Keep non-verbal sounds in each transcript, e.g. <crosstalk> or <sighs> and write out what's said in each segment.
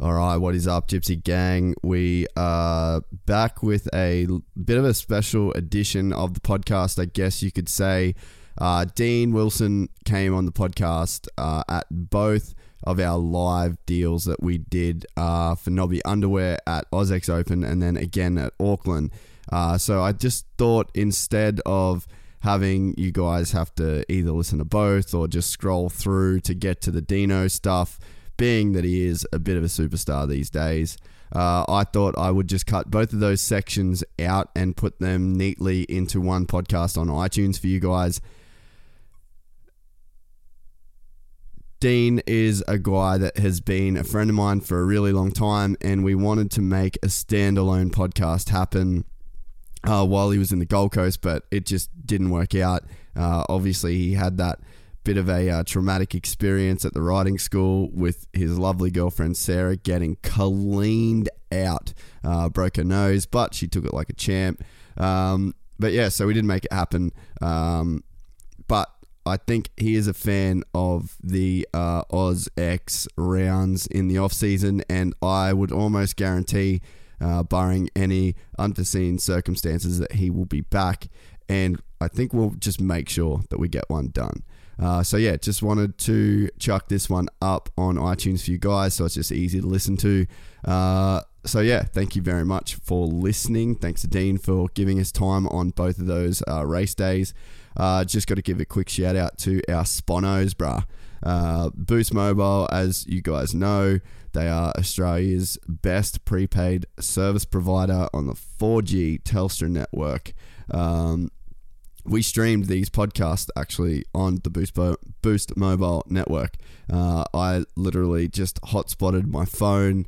All right, what is up, Gypsy Gang? We are back with a bit of a special edition of the podcast, I guess you could say. Uh, Dean Wilson came on the podcast uh, at both of our live deals that we did uh, for Nobby Underwear at AUS-X Open and then again at Auckland. Uh, so I just thought instead of having you guys have to either listen to both or just scroll through to get to the Dino stuff, being that he is a bit of a superstar these days. Uh, I thought I would just cut both of those sections out and put them neatly into one podcast on iTunes for you guys. Dean is a guy that has been a friend of mine for a really long time, and we wanted to make a standalone podcast happen uh, while he was in the Gold Coast, but it just didn't work out. Uh, obviously, he had that bit of a uh, traumatic experience at the riding school with his lovely girlfriend Sarah getting cleaned out, uh, broke her nose, but she took it like a champ. Um, but yeah, so we didn't make it happen. Um, but I think he is a fan of the uh, AUS-X rounds in the off season, and I would almost guarantee, uh, barring any unforeseen circumstances, that he will be back. And I think we'll just make sure that we get one done. Uh, so yeah, just wanted to chuck this one up on iTunes for you guys, so it's just easy to listen to. Uh, so yeah, thank you very much for listening. Thanks to Dean for giving us time on both of those uh, race days. Uh, just got to give a quick shout out to our sponos, bruh. Uh, Boost Mobile, as you guys know, they are Australia's best prepaid service provider on the 4G Telstra network. Um, we streamed these podcasts actually on the Boost, Bo- Boost Mobile network. Uh, I literally just hotspotted my phone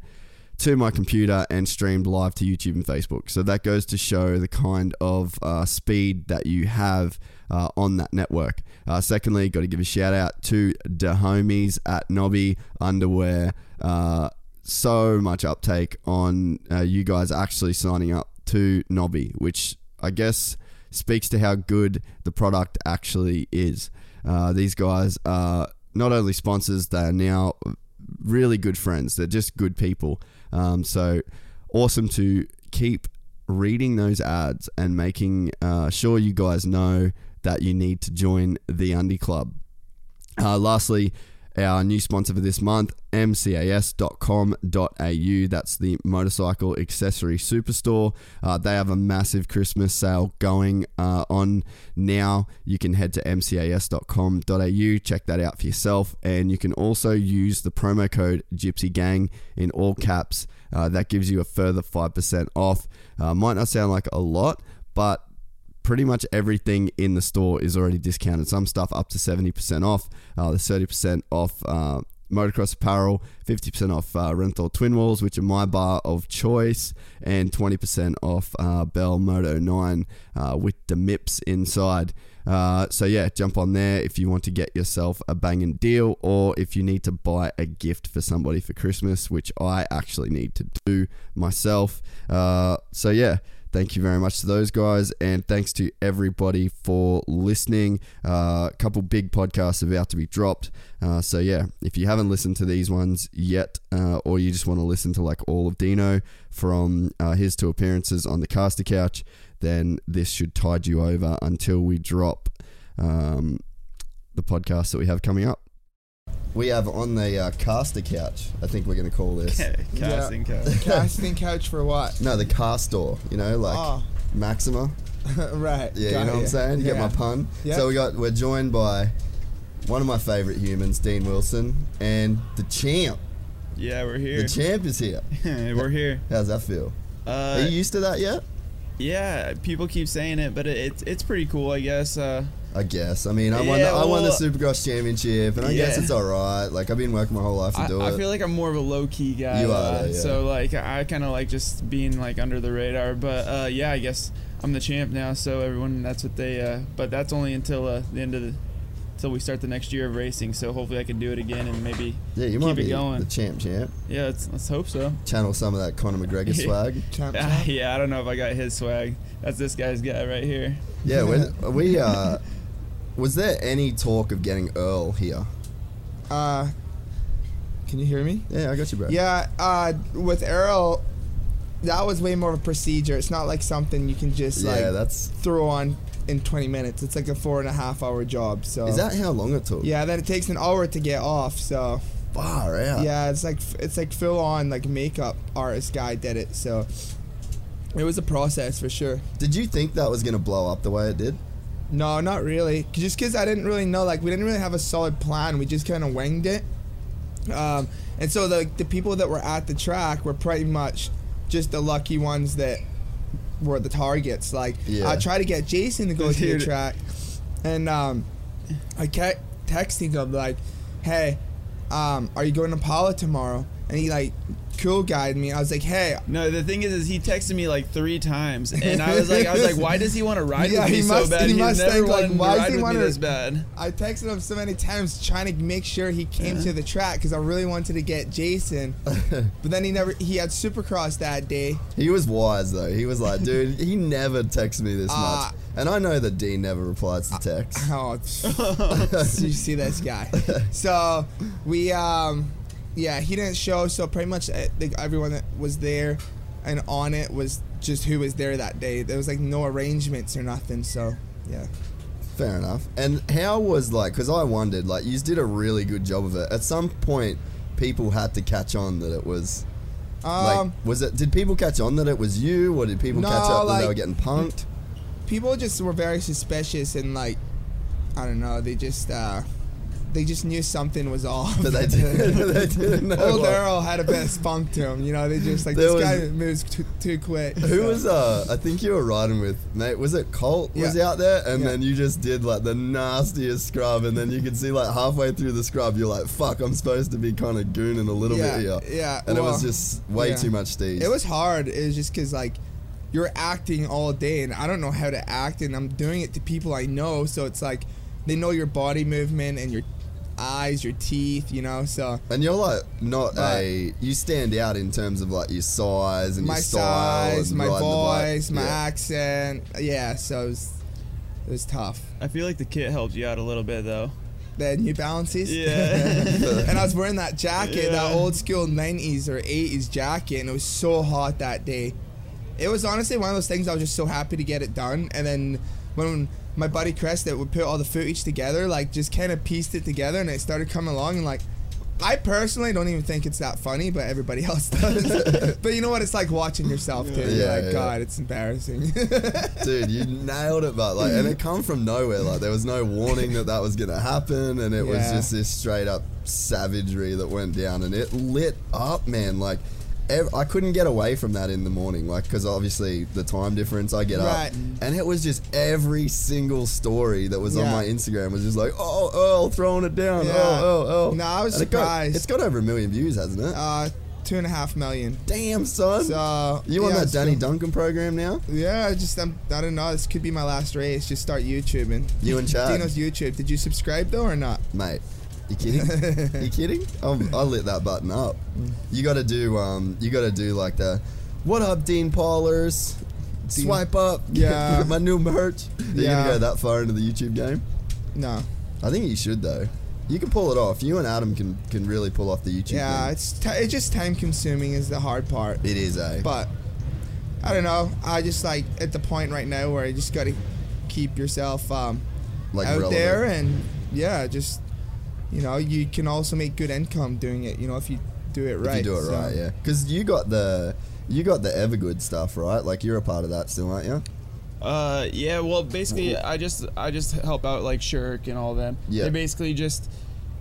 to my computer and streamed live to YouTube and Facebook. So that goes to show the kind of uh, speed that you have uh, on that network. Uh, secondly, got to give a shout out to the homies at Nobby Underwear. Uh, so much uptake on uh, you guys actually signing up to Nobby, which I guess speaks to how good the product actually is. Uh, these guys are not only sponsors, they are now really good friends. They're just good people. Um, so awesome to keep reading those ads and making uh, sure you guys know that you need to join the Undy Club. Uh, lastly, our new sponsor for this month, mcas.com.au. That's the motorcycle accessory superstore. Uh, they have a massive Christmas sale going uh, on now. You can head to mcas.com.au, check that out for yourself, and you can also use the promo code Gypsy Gang in all caps. Uh, that gives you a further 5% off. Uh, might not sound like a lot, but pretty much everything in the store is already discounted. Some stuff up to 70% off. Uh, there's 30% off uh, motocross apparel, 50% off uh, Renthal Twin Walls, which are my bar of choice, and 20% off uh, Bell Moto 9 uh, with the MIPS inside. Uh, so yeah, jump on there if you want to get yourself a banging deal, or if you need to buy a gift for somebody for Christmas, which I actually need to do myself. Uh, so yeah, Thank you very much to those guys, and thanks to everybody for listening. Uh, a couple big podcasts about to be dropped. Uh, so, yeah, if you haven't listened to these ones yet, uh, or you just want to listen to like all of Dino from uh, his two appearances on the caster couch, then this should tide you over until we drop um, the podcast that we have coming up. We have on the uh, caster couch. I think we're going to call this. <laughs> Casting couch. Casting couch for what? No, the castor. You know, like oh, Maxima. <laughs> right. Yeah, got you know what I'm saying. You yeah. get my pun. Yeah. So we got we're joined by one of my favorite humans, Dean Wilson, and the champ. Yeah, we're here. The champ is here. <laughs> we're here. How's that feel? Are Uh, you used to that yet? yeah, people keep saying it, but it, it's it's pretty cool, I guess. Uh, I guess. I mean, I won. The, Yeah, I won the well, Supercross championship, and I guess yeah. it's all right. Like I've been working my whole life to I, do it. I feel like I'm more of a low key guy. You are, uh, yeah. So like I kind of like just being like under the radar. But uh, yeah, I guess I'm the champ now. So everyone, that's what they. Uh, but that's only until uh, the end of the. Until we start the next year of racing, so hopefully I can do it again and maybe yeah, you keep might it be going. the champ, champ. yeah, let's let's hope so. Channel some of that Conor McGregor <laughs> swag. Champ, Uh, <laughs> champ. yeah, I don't know if I got his swag. That's this guy's guy right here. Yeah, when <laughs> we uh, was there any talk of getting Earl here? Uh, can you hear me? Yeah, I got you, bro. Yeah. Uh, with Earl, that was way more of a procedure. It's not like something you can just yeah, like that's. throw on in 20 minutes. It's like a four and a half hour job. So Is that how long it took? Yeah. Then it takes an hour to get off. So Far out. yeah, it's like it's like full on like makeup artist guy did it. So it was a process for sure. Did you think that was gonna blow up the way it did? No, not really. Just because I didn't really know, like, we didn't really have a solid plan. We just kind of winged it. Um, and so the the people that were at the track were pretty much just the lucky ones that were the targets. Like, Yeah. I tried to get Jason to go to the track, and um, I kept texting him like, "Hey, um, are you going to Pala tomorrow?" And he like cool guided me. I was like, "Hey, No, the thing is, is he texted me like three times, and I was like, I was like, why does he want to ride <laughs> Yeah, with me he so must- bad? he He's must never think, like, wanted why to does ride he with me wanna- this bad. I texted him so many times trying to make sure he came to the track because I really wanted to get Jason. <laughs> but then he never. He had Supercross that day. He was wise though. He was like, dude, he never texts me this Uh, much. And I know that Dean never replies to texts. Oh, <laughs> you see this guy. So we, um, yeah, he didn't show. So pretty much uh, everyone that was there and on it was just who was there that day. There was like no arrangements or nothing. So yeah. Fair enough. And how was like? Because I wondered, like, you did a really good job of it. At some point, people had to catch on that it was. Like, Um, was it? Did people catch on that it was you, or did people No, catch up when they were getting punked? people just were very suspicious and like I don't know, they just uh they just knew something was off. But they didn't. <laughs> they didn't know. Old what- Earl had a bit of spunk to him, you know. They just like There this guy moves too, too quick. Who so. was uh? I think you were riding with mate. Was it Colt? Was out there, and Yeah. then you just did like the nastiest scrub, and then you could see like halfway through the scrub, you're like, "Fuck, I'm supposed to be kind of gooning a little yeah, bit here," yeah, and it was just way yeah. too much steez. It was hard. It was just because like you're acting all day, and I don't know how to act, and I'm doing it to people I know, so it's like they know your body movement and your eyes, your teeth, you know. So And you're like not a. You stand out in terms of like your size and my your style, size, and my the bike. voice, my Yeah. accent, yeah. So it was, it was tough. I feel like the kit helped you out a little bit though. The New Balances. Yeah. <laughs> and I was wearing that jacket, that old school 90s or 80s jacket, and it was so hot that day. It was honestly one of those things I was just so happy to get it done. And then when my buddy Chris that would put all the footage together, like just kind of pieced it together and it started coming along and like I personally don't even think it's that funny, but everybody <laughs> else does. <laughs> but you know what? It's like watching yourself too. You're Yeah, like, yeah. God, it's embarrassing. <laughs> Dude, you nailed it, but like, and it come from nowhere. Like, there was no warning that that was gonna happen, and it was just this straight up savagery that went down, and it lit up, man. Like, I couldn't get away from that in the morning, like, because obviously the time difference. I get Right. up, and it was just every single story that was on my Instagram was just like, oh, Earl throwing it down, Yeah. oh, oh, oh. No, I was And it got- surprised. it's got over a million views, hasn't it? uh, two and a half million. Damn, son. So you on yeah, that Danny so- Duncan program now? Yeah, I just I'm, I don't know. This could be my last race. Just start YouTubing. You and Chad? Dino's YouTube. Did you subscribe though or not? Mate, you kidding? <laughs> you kidding? I'm, I lit that button up. You got to do, um, you got to do like the, what up, Dean Paulers? Dean- Swipe up. <laughs> Yeah. <laughs> my new merch. Are you Yeah. gonna go that far into the YouTube game? No. I think you should though. You can pull it off. You and Adam can can really pull off the YouTube. Yeah, thing. it's t- it's just time consuming is the hard part. it is a. But I don't know. I just like at the point right now where you just got to keep yourself um, Like out relevant. there and yeah, just you know, you can also make good income doing it. You know, if you do it right. If you do it So- right, yeah. Because you got the you got the Evergood stuff, right? Like you're a part of that still, aren't you? Uh, yeah. Well, basically, I just I just help out like Shirk and all them. Yeah. They basically just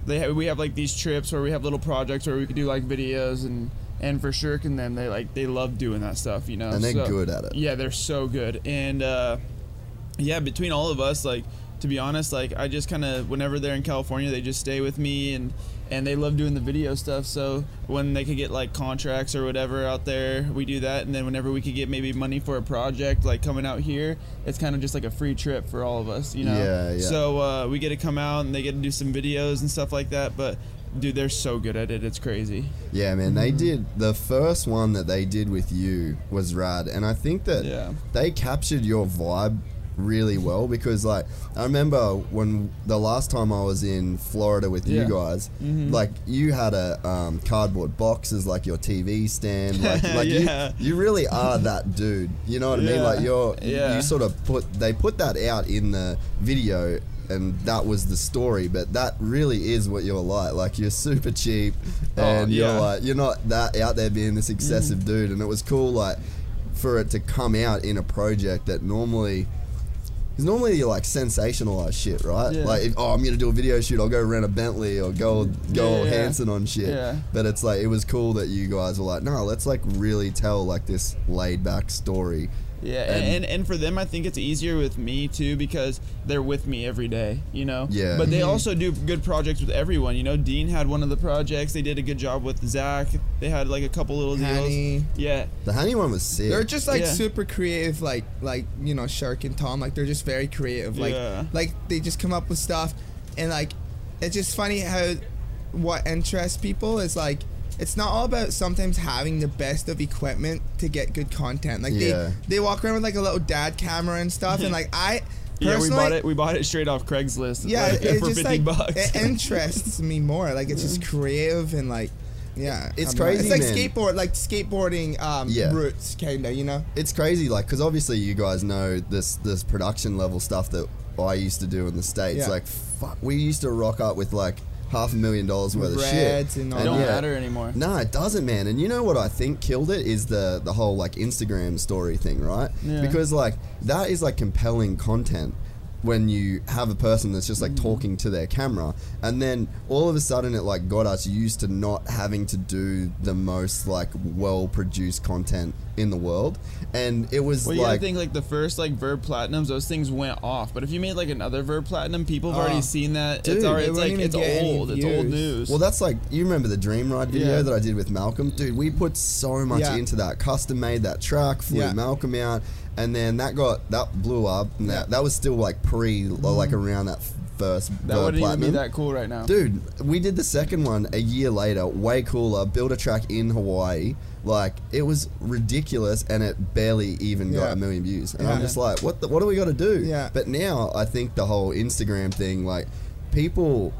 they have, we have like these trips where we have little projects where we could do like videos and and for Shirk and them they like they love doing that stuff, you know. And they're So- good at it. Yeah, they're so good. And uh, yeah, between all of us, like to be honest, like I just kind of whenever they're in California, they just stay with me and and they love doing the video stuff. So when they could get like contracts or whatever out there, we do that. And then whenever we could get maybe money for a project like coming out here, it's kind of just like a free trip for all of us, you know. Yeah, yeah. So uh, we get to come out and they get to do some videos and stuff like that. But dude, they're so good at it. It's crazy. Yeah, man. They did the first one that they did with you was rad, and I think that Yeah. they captured your vibe really well because like I remember when the last time I was in Florida with Yeah. you guys, Mhm. like you had a um, cardboard box as like your TV stand, <laughs> like, like Yeah. you, you really are that dude. You know what I mean? Like you're, Yeah. you sort of put they put that out in the video. And that was the story, but that really is what you're like. Like you're super cheap, Oh, and you're like you're not that out there being this excessive dude. And it was cool, like for it to come out in a project that normally because normally you like sensationalize shit, right? Yeah. Like, if, oh, I'm gonna do a video shoot, I'll go rent a Bentley or go go Yeah. Hanson on shit. Yeah. But it's like it was cool that you guys were like, no, let's like really tell like this laid back story. Yeah, And- and, and and for them, I think it's easier with me too because they're with me every day, you know. Yeah. But they Mhm. also do good projects with everyone. You know, Dean had one of the projects. They did a good job with Zach. They had like a couple little Hanny. deals. Yeah. The honey one was sick. They're just like Yeah. super creative, like like you know Shark and Tom. Like they're just very creative. Like Yeah. like they just come up with stuff, and like it's just funny how what interests people is like it's not all about sometimes having the best of equipment to get good content. Like Yeah. they they walk around with like a little dad camera and stuff, and like <laughs> I Yeah, we bought it. We bought it straight off Craigslist. Yeah, like, it <laughs> for just fifty like bucks. it interests me more. Like it's just creative and like, yeah, It's I don't know. crazy, It's like man. skateboard, like skateboarding um, Yeah. roots, kinda. You know? it's crazy, like, because obviously you guys know this this production level stuff that I used to do in the states. Yeah. Like, fuck, we used to rock up with like half a million dollars worth of shit. And all it don't matter anymore. No, it doesn't, man. And you know what I think killed it is the the whole like Instagram story thing, right? Yeah. Because like that is like compelling content when you have a person that's just like Mm. talking to their camera and then all of a sudden it like got us used to not having to do the most like well produced content in the world and it was Well, you like gotta think like the first like Verb Platinums, those things went off. But if you made like another Verb Platinum, people have Oh. already seen that. Dude, it's already, it's like it's old. It's old news. Well, that's like you remember the Dream Ride video Yeah. that I did with Malcolm, dude. We put so much Yeah. into that, custom made that track, flew Yeah. Malcolm out, and then that got that blew up. And that that was still like pre, mm. like around that first that wouldn't even be that cool right now. Dude, we did the second one a year later, way cooler. Built a track in Hawaii. Like it was ridiculous, and it barely even got Yeah. a million views. And I'm Yeah. just like, what? The, what do we got to do? Yeah. But now I think the whole Instagram thing, like people,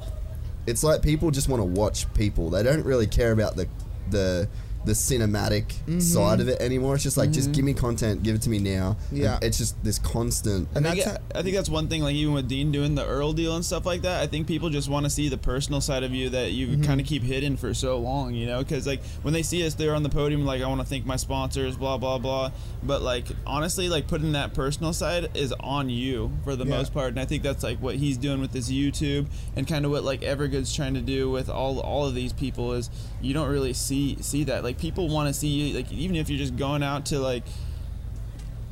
it's like people just want to watch people. They don't really care about the the the cinematic Mm-hmm. side of it anymore. It's just like, just give me content, give it to me now. And Yeah. it's just this constant. I And think, that's it- I think that's one thing. Like even with Dean doing the Earl deal and stuff like that, I think people just want to see the personal side of you that you Mm-hmm. kind of keep hidden for so long. You know, because like when they see us, they're on the podium. Like I want to thank my sponsors, blah blah blah. But like honestly, like putting that personal side is on you for the Yeah. most part, and I think that's like what he's doing with his YouTube and kind of what like Evergood's trying to do with all all of these people is you don't really see see that. Like people want to see you. Like even if you're just going out to like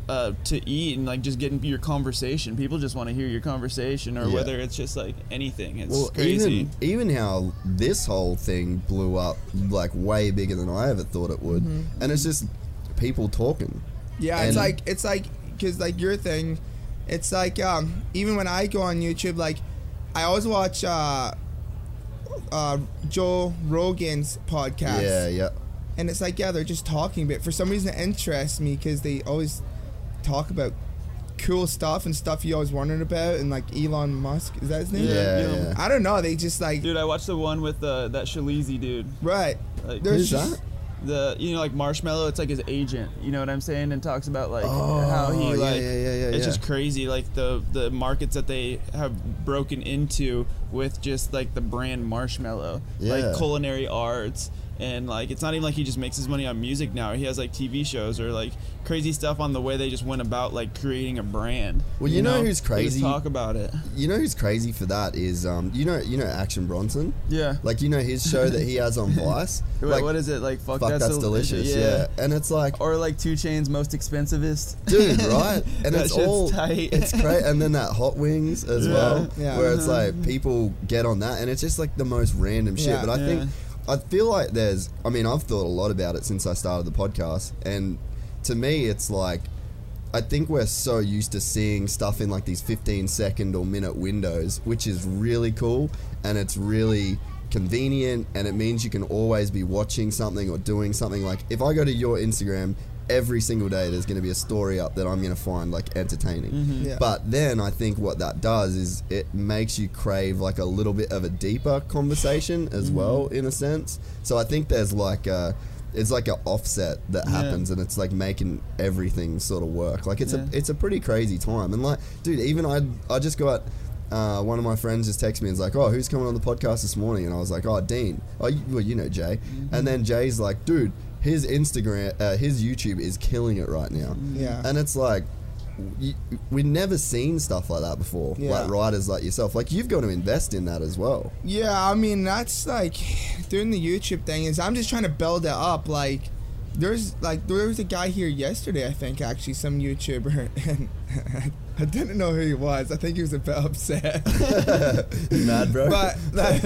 uh, to eat and like just getting your conversation. People just want to hear your conversation, or Yeah. whether it's just like anything. It's Well, crazy. even even how this whole thing blew up like way bigger than I ever thought it would, Mm-hmm. and it's just people talking. Yeah, And- it's like it's like because like your thing, it's like um even when I go on YouTube, like I always watch uh uh Joe Rogan's podcast. Yeah, yeah. And it's like yeah they're just talking but for some reason it interests me because they always talk about cool stuff and stuff you always wondered about and like elon musk is that his name Yeah, yeah. yeah. i don't know they just like Dude, I watched the one with uh, that Shalizi dude. right Like, There's just- that? the you know like Marshmello, it's like his agent. You know what I'm saying? And talks about like Oh, how he yeah, like yeah, yeah, yeah, it's yeah. just crazy like the the markets that they have broken into with just like the brand Marshmello, Yeah. like culinary arts. And like it's not even like he just makes his money on music now. He has like TV shows or like crazy stuff on the way they just went about like creating a brand. Well, you know who's They just crazy? talk about it. You know who's crazy for that is um you know you know Action Bronson. Yeah. Like you know his show that he has on <laughs> Vice. Wait, like, what is it like? Fuck, Fuck that's, that's, del- delicious. Yeah. and it's like. Or like 2 Chainz most expensivest. Dude, <laughs> right? And That it's all tight. it's great. <laughs> And then that hot wings as Yeah. well, Yeah. where it's Uh-huh. like people get on that, and it's just like the most random shit. Yeah. But I Yeah. think I feel like there's. I mean, I've thought a lot about it since I started the podcast, and to me, it's like. I think we're so used to seeing stuff in like these 15 second or minute windows, which is really cool and it's really convenient and it means you can always be watching something or doing something. Like if I go to your Instagram, every single day there's going to be a story up that I'm going to find like entertaining. Yeah. But then I think what that does is it makes you crave like a little bit of a deeper conversation as well, in a sense. So I think there's like a, it's like an offset that Yeah. happens, and it's like making everything sort of work. Like it's Yeah. a it's a pretty crazy time, and like, dude, even I I just got. Uh, one of my friends just texted me and was like, "Oh, who's coming on the podcast this morning?" And I was like, "Oh, Dean. Oh, you, well, you know Jay." Mm-hmm. And then Jay's like, "Dude, his Instagram, uh, his YouTube is killing it right now." Yeah. And it's like, you, we've never seen stuff like that before. Yeah. Like writers like yourself, like you've got to invest in that as well. Yeah, I mean that's like <sighs> doing the YouTube thing is I'm just trying to build it up. Like there's like there was a guy here yesterday, I think actually some YouTuber, <laughs> and I didn't know who he was. I think he was a bit <laughs> upset. <laughs> Mad, bro. but like,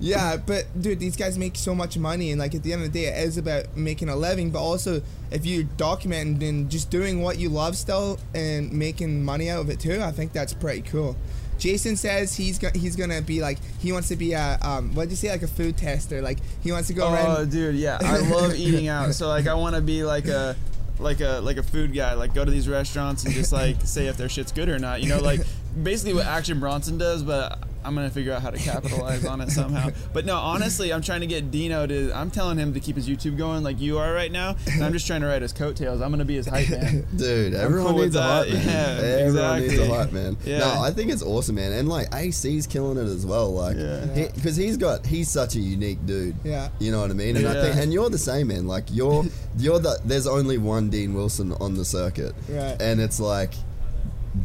yeah, but dude, these guys make so much money, and like at the end of the day, it is about making a living. But also, if you document and just doing what you love still and making money out of it too, I think that's pretty cool. Jason says he's go- he's gonna be like he wants to be a um what did you say like a food tester like he wants to go Oh, around dude, yeah, I love <laughs> eating out. So like, I want to be like a like a like a food guy. Like, go to these restaurants and just like say if their shit's good or not. You know, like basically what Action Bronson does, but. I'm gonna figure out how to capitalize on it somehow. But no, honestly, I'm trying to get Dino to. I'm telling him to keep his YouTube going like you are right now, and I'm just trying to ride his coattails. I'm gonna be his hype man. <laughs> Dude, everyone cool needs with a hype man. Yeah, everyone needs a exactly. hype man. Yeah. No, I think it's awesome, man. And like AC's killing it as well. Like, Yeah. because he, has got he's such a unique dude. Yeah. You know what I mean? And I Yeah. think, and you're the same, man. Like you're you're the. There's only one Dean Wilson on the circuit, Right. and it's like.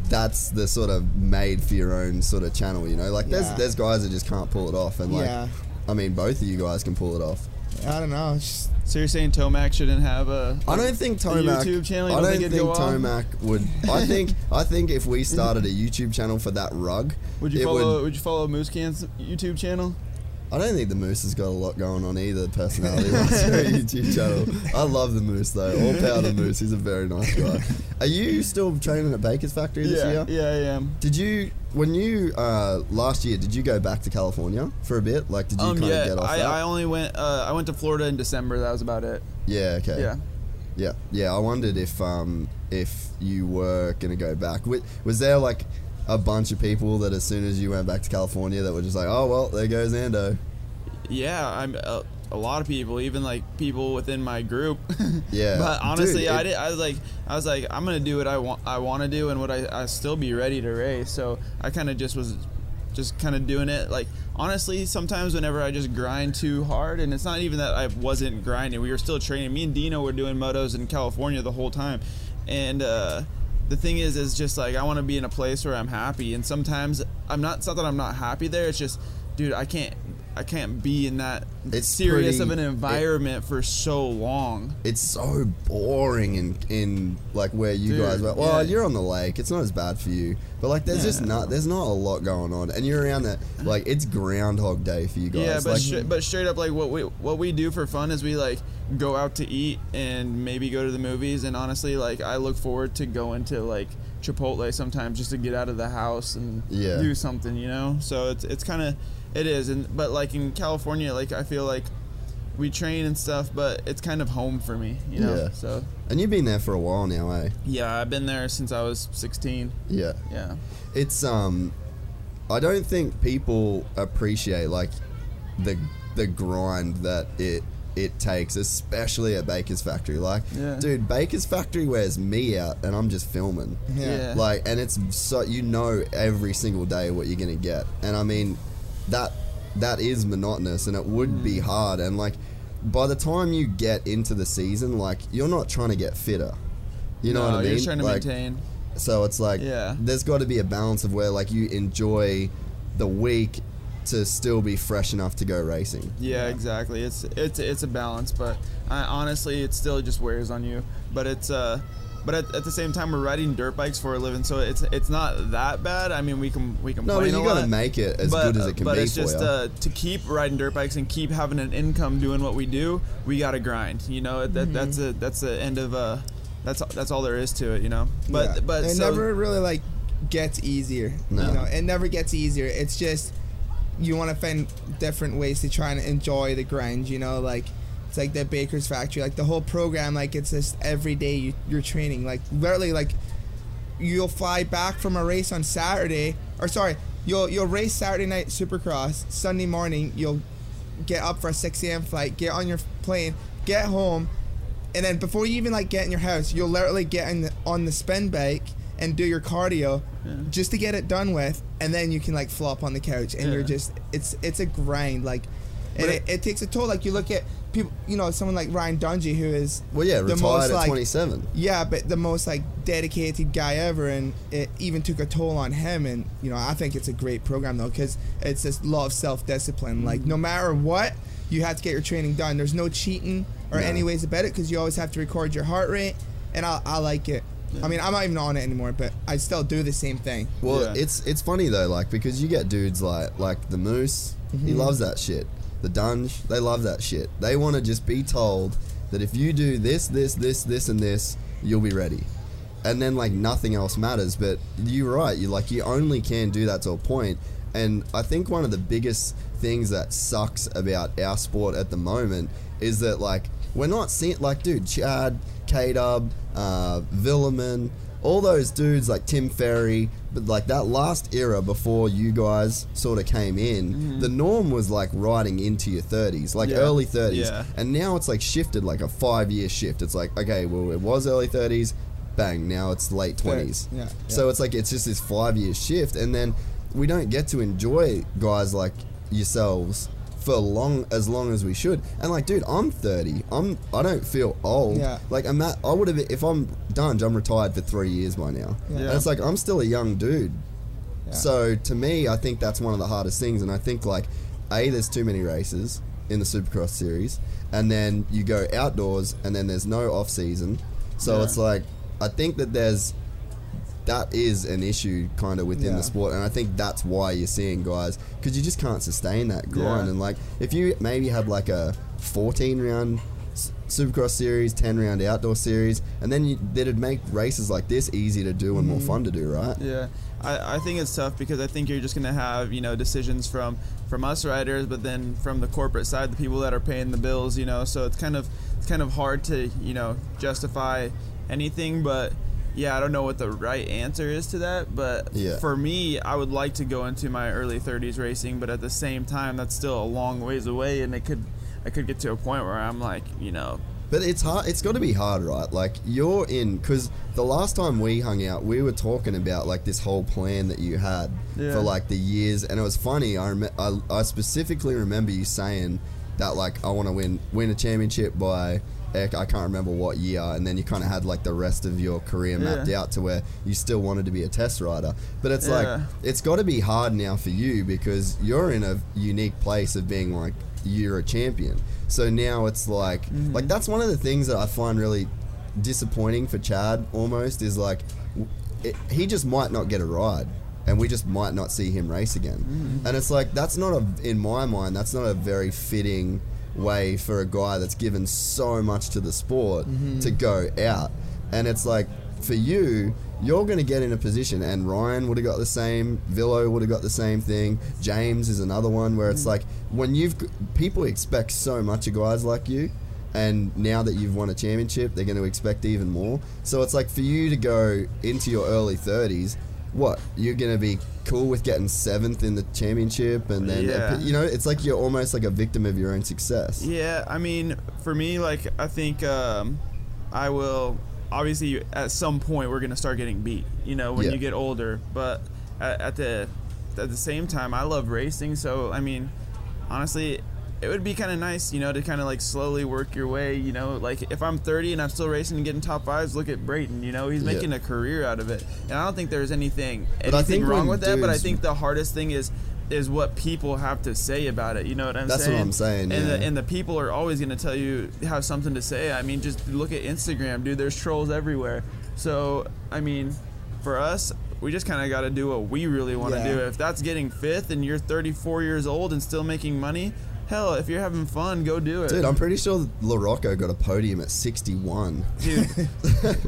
That's the sort of made for your own sort of channel, you know. Like there's Yeah. there's guys that just can't pull it off, and like, Yeah. I mean, both of you guys can pull it off. I don't know just, So you're saying Tomac shouldn't have a? I don't think Tomac. YouTube channel. You I don't don't think think, it'd? Tomac would. I think. <laughs> I think if we started a YouTube channel for that rug, Would you it follow? Would, Would, you follow Musquin's YouTube channel? I don't think the Moose has got a lot going on either. Personality wise for <laughs> <laughs> YouTube channel. I love the Moose though. All power to Moose. He's a very nice guy. Are you still training at Baker's Factory this yeah, year? yeah, I am. Did you when you uh, last year? Did you go back to California for a bit? Like, did you Um, kind yeah, of get off I, that? I only went. Uh, I went to Florida in December. That was about it. yeah. Okay. Yeah. Yeah, yeah. I wondered if um if you were gonna go back. Was, was there like a bunch of people that as soon as you went back to California that were just like, oh well, there goes Ando. Yeah, I'm uh, a lot of people, even like people within my group. <laughs> Yeah. but honestly, Dude, I did. I was like, I was like, I'm gonna do what I want. I want to do, and what I, I still be ready to race. So I kind of just was, just kind of doing it. Like honestly, sometimes whenever I just grind too hard, and it's not even that I wasn't grinding. We were still training. Me and Dino were doing motos in California the whole time, and. uh the thing is, is just like I want to be in a place where I'm happy, and sometimes I'm not. It's not that I'm not happy there. It's just, dude, I can't. I can't be in that It's serious of pretty- an it- environment for so long. It's so boring in in like where you Dude, guys were. Well, yeah. you're on the lake. It's not as bad for you, but like there's just not there's not a lot going on, and you're around that like it's Groundhog Day for you guys. Yeah, but like, stra- but straight up, like what we what we do for fun is we like go out to eat and maybe go to the movies. And honestly, like I look forward to going to like Chipotle sometimes just to get out of the house and Yeah. do something, you know. So it's it's kind of it is, and but like in California, like I feel like we train and stuff, but it's kind of home for me, you know. Yeah. So and you've been there for a while now, eh? yeah, I've been there since I was 16. Yeah. Yeah. it's um I don't think people appreciate like the the grind that it it takes, especially at Baker's Factory. Like, Yeah. dude, Baker's Factory wears me out, and I'm just filming. Yeah. Like, and it's so you know every single day what you're gonna get, and I mean, that that is monotonous, and it would Mm. be hard, and like. By the time you get into the season, like you're not trying to get fitter, you know No, what I mean? You're trying to like, maintain. so it's like Yeah. there's got to be a balance of where like you enjoy the week to still be fresh enough to go racing. Yeah, exactly. It's it's it's a balance, but I, honestly, it still just wears on you. But it's uh, but at, at the same time, we're riding dirt bikes for a living, so it's it's not that bad. I mean, we can we can. No, but you got to make it as good as it can but be it's for just you. uh, to keep riding dirt bikes and keep having an income doing what we do. We got to grind. You know, that Mm-hmm. that's a that's the end of uh, that's that's all there is to it. You know, but Yeah. but it so, never really like gets easier. No. You know, it never gets easier. It's just you want to find different ways to try and enjoy the grind. You know, like it's like the baker's factory, like the whole program. Like it's just every day you, you're training. Like literally, like you'll fly back from a race on Saturday, or sorry, you'll you'll race Saturday night Supercross. Sunday morning, you'll get up for a 6 a.m. flight, get on your plane, get home, and then before you even like get in your house, you'll literally get in the, on the spin bike and do your cardio just to get it done with, and then you can like flop on the couch, and you're just it's it's a grind like. And But it, it takes a toll. Like you look at people, you know, someone like Ryan Dungey, who is well, yeah, the retired most, at like- 27. yeah, but the most like dedicated guy ever, and it even took a toll on him. And you know, I think it's a great program though, because it's just a lot of self discipline. Like mm-hmm. no matter what, you have to get your training done. There's no cheating or No. any ways about it, because you always have to record your heart rate, and I, I like it. I mean, I'm not even on it anymore, but I still do the same thing. Well, Yeah. it's it's funny though, like because you get dudes like like the Moose, he Mm-hmm. loves that shit. The Dunge, they love that shit. They want to just be told that if you do this, this, this, this, and this, you'll be ready. And then like nothing else matters. But you're right. You like you only can do that to a point. And I think one of the biggest things that sucks about our sport at the moment is that like we're not seeing like dude Chad, K Dub, uh, Vuillemin, all those dudes like Tim Ferry, but like that last era before you guys sort of came in, the norm was like riding into your 30s, like Yeah. early 30s. Yeah. And now it's like shifted like a five year shift. It's like, okay, well, it was early 30s, bang, now it's late 20s. Yeah, So it's like, it's just this five year shift. And then we don't get to enjoy guys like yourselves for long as long as we should. And like, dude, I'm 30. I'm I don't feel old. Yeah. Like I'm at, I would have if I'm done. I'm retired for three years by now. Yeah. And it's like I'm still a young dude. Yeah. So to me, I think that's one of the hardest things. And I think like, a there's too many races in the Supercross series, and then you go outdoors, and then there's no off season. So Yeah. it's like I think that there's that is an issue kind of within Yeah. the sport and i think that's why you're seeing guys because you just can't sustain that grind Yeah. and like if you maybe had like a 14 round supercross series 10 round outdoor series and then you, that'd make races like this easy to do and more mm-hmm. fun to do right Yeah, I, I think it's tough because I think you're just gonna have you know decisions from from us riders, but then from the corporate side, the people that are paying the bills. You know, so it's kind of it's kind of hard to you know justify anything. But yeah, I don't know what the right answer is to that. But Yeah. for me, I would like to go into my early 30s racing, but at the same time, that's still a long ways away, and it could I could get to a point where I'm like you know But it's hard. It's got to be hard, right? Like you're in because the last time we hung out, we were talking about like this whole plan that you had Yeah. for like the years, and it was funny. I, rem- I I specifically remember you saying that like I want to win win a championship by I can't remember what year, and then you kind of had like the rest of your career mapped Yeah. out to where you still wanted to be a test rider. But it's Yeah. like it's got to be hard now for you because you're in a unique place of being like you're a champion. So now it's like Mm-hmm. like that's one of the things that I find really disappointing for Chad almost is like it, he just might not get a ride and we just might not see him race again. Mm-hmm. And it's like that's not a in my mind that's not a very fitting way for a guy that's given so much to the sport Mm-hmm. to go out. And it's like for you you're going to get in a position, and Ryan would have got the same. Villo would have got the same thing. James is another one where it's like when you've people expect so much of guys like you, and now that you've won a championship, they're going to expect even more. So it's like for you to go into your early 30s what you're gonna be cool with getting seventh in the championship, and then Yeah. you know it's like you're almost like a victim of your own success. Yeah, I mean, for me, like I think um, I will. Obviously, at some point, we're gonna start getting beat. You know, when Yeah. you get older. But at, at the at the same time, I love racing. So I mean, honestly, it would be kind of nice, you know, to kind of like slowly work your way. You know, like if I'm 30 and I'm still racing and getting top fives, look at Brayton. You know, he's Yeah. making a career out of it, and I don't think there's anything But anything wrong with that. But I think the hardest thing is is what people have to say about it. You know what I'm saying? That's what? I'm saying, And, yeah. the, and the people are always going to tell you have something to say. I mean, just look at Instagram, dude. There's trolls everywhere. So, I mean, for us, we just kind of got to do what we really want to Yeah. do. If that's getting fifth and you're 34 years old and still making money, hell, if you're having fun, go do it. Dude, I'm pretty sure LaRocco got a podium at 61. dude, <laughs>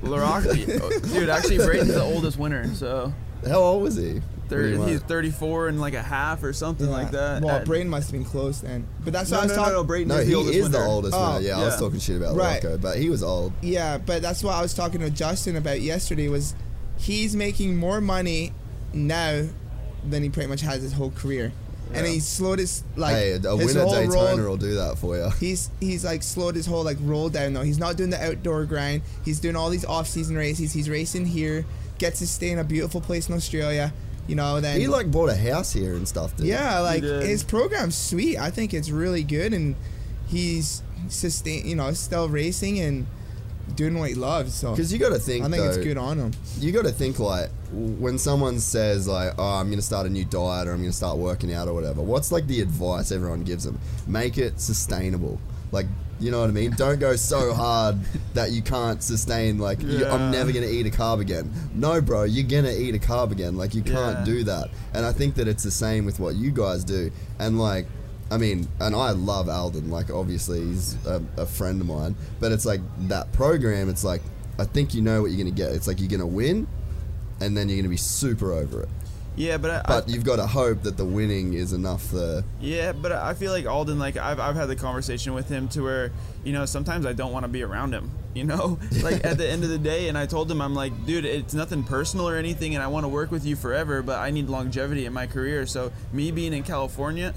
LaRocco. dude, actually, Brayton's the oldest winner. So, How old was he? thir- Pretty much. he's 34 and like a half or something like that. Well, At- Brayton must have been close then. But that's no, what I was no, talking. no, Brayton No, is he the oldest is winner. the oldest Oh, winner. Yeah, I was talking shit about Right. LaRocco, but he was old. Yeah, but that's what I was talking to Justin about yesterday. Was he's making more money now than he pretty much has his whole career, and he slowed his like hey, a his win at whole Daytona roll. will do that for you. He's he's like slowed his whole like roll down though. He's not doing the outdoor grind. He's doing all these off season races. He's racing here. Gets to stay in a beautiful place in Australia. You know, then He like bought a house here and stuff. Dude. yeah, like did. his program's sweet. I think it's really good, and he's sustain. You know, still racing and doing what he loves. So Because you got to think, I think though, it's good on him. you got to think like when someone says like, "Oh, I'm going to start a new diet or I'm going to start working out or whatever." What's like the advice everyone gives them? Make it sustainable. Like, you know what I mean? Don't go so <laughs> hard that you can't sustain. Like, you, I'm never going to eat a carb again. No, bro, you're going to eat a carb again. Like, you can't Yeah. do that. And I think that it's the same with what you guys do. And like. I mean, and I love Aldon. Like, obviously, he's a, a friend of mine. But it's like that program. It's like I think you know what you're gonna get. It's like you're gonna win, and then you're gonna be super over it. Yeah, but I, But you've got to hope that the winning is enough. The Yeah, but I feel like Aldon, like I've, I've had the conversation with him to where, you know, sometimes I don't want to be around him, <laughs> you know, <laughs> like at the end of the day. And I told him, I'm like, dude, it's nothing personal or anything, and I want to work with you forever, but I need longevity in my career. So me being in California,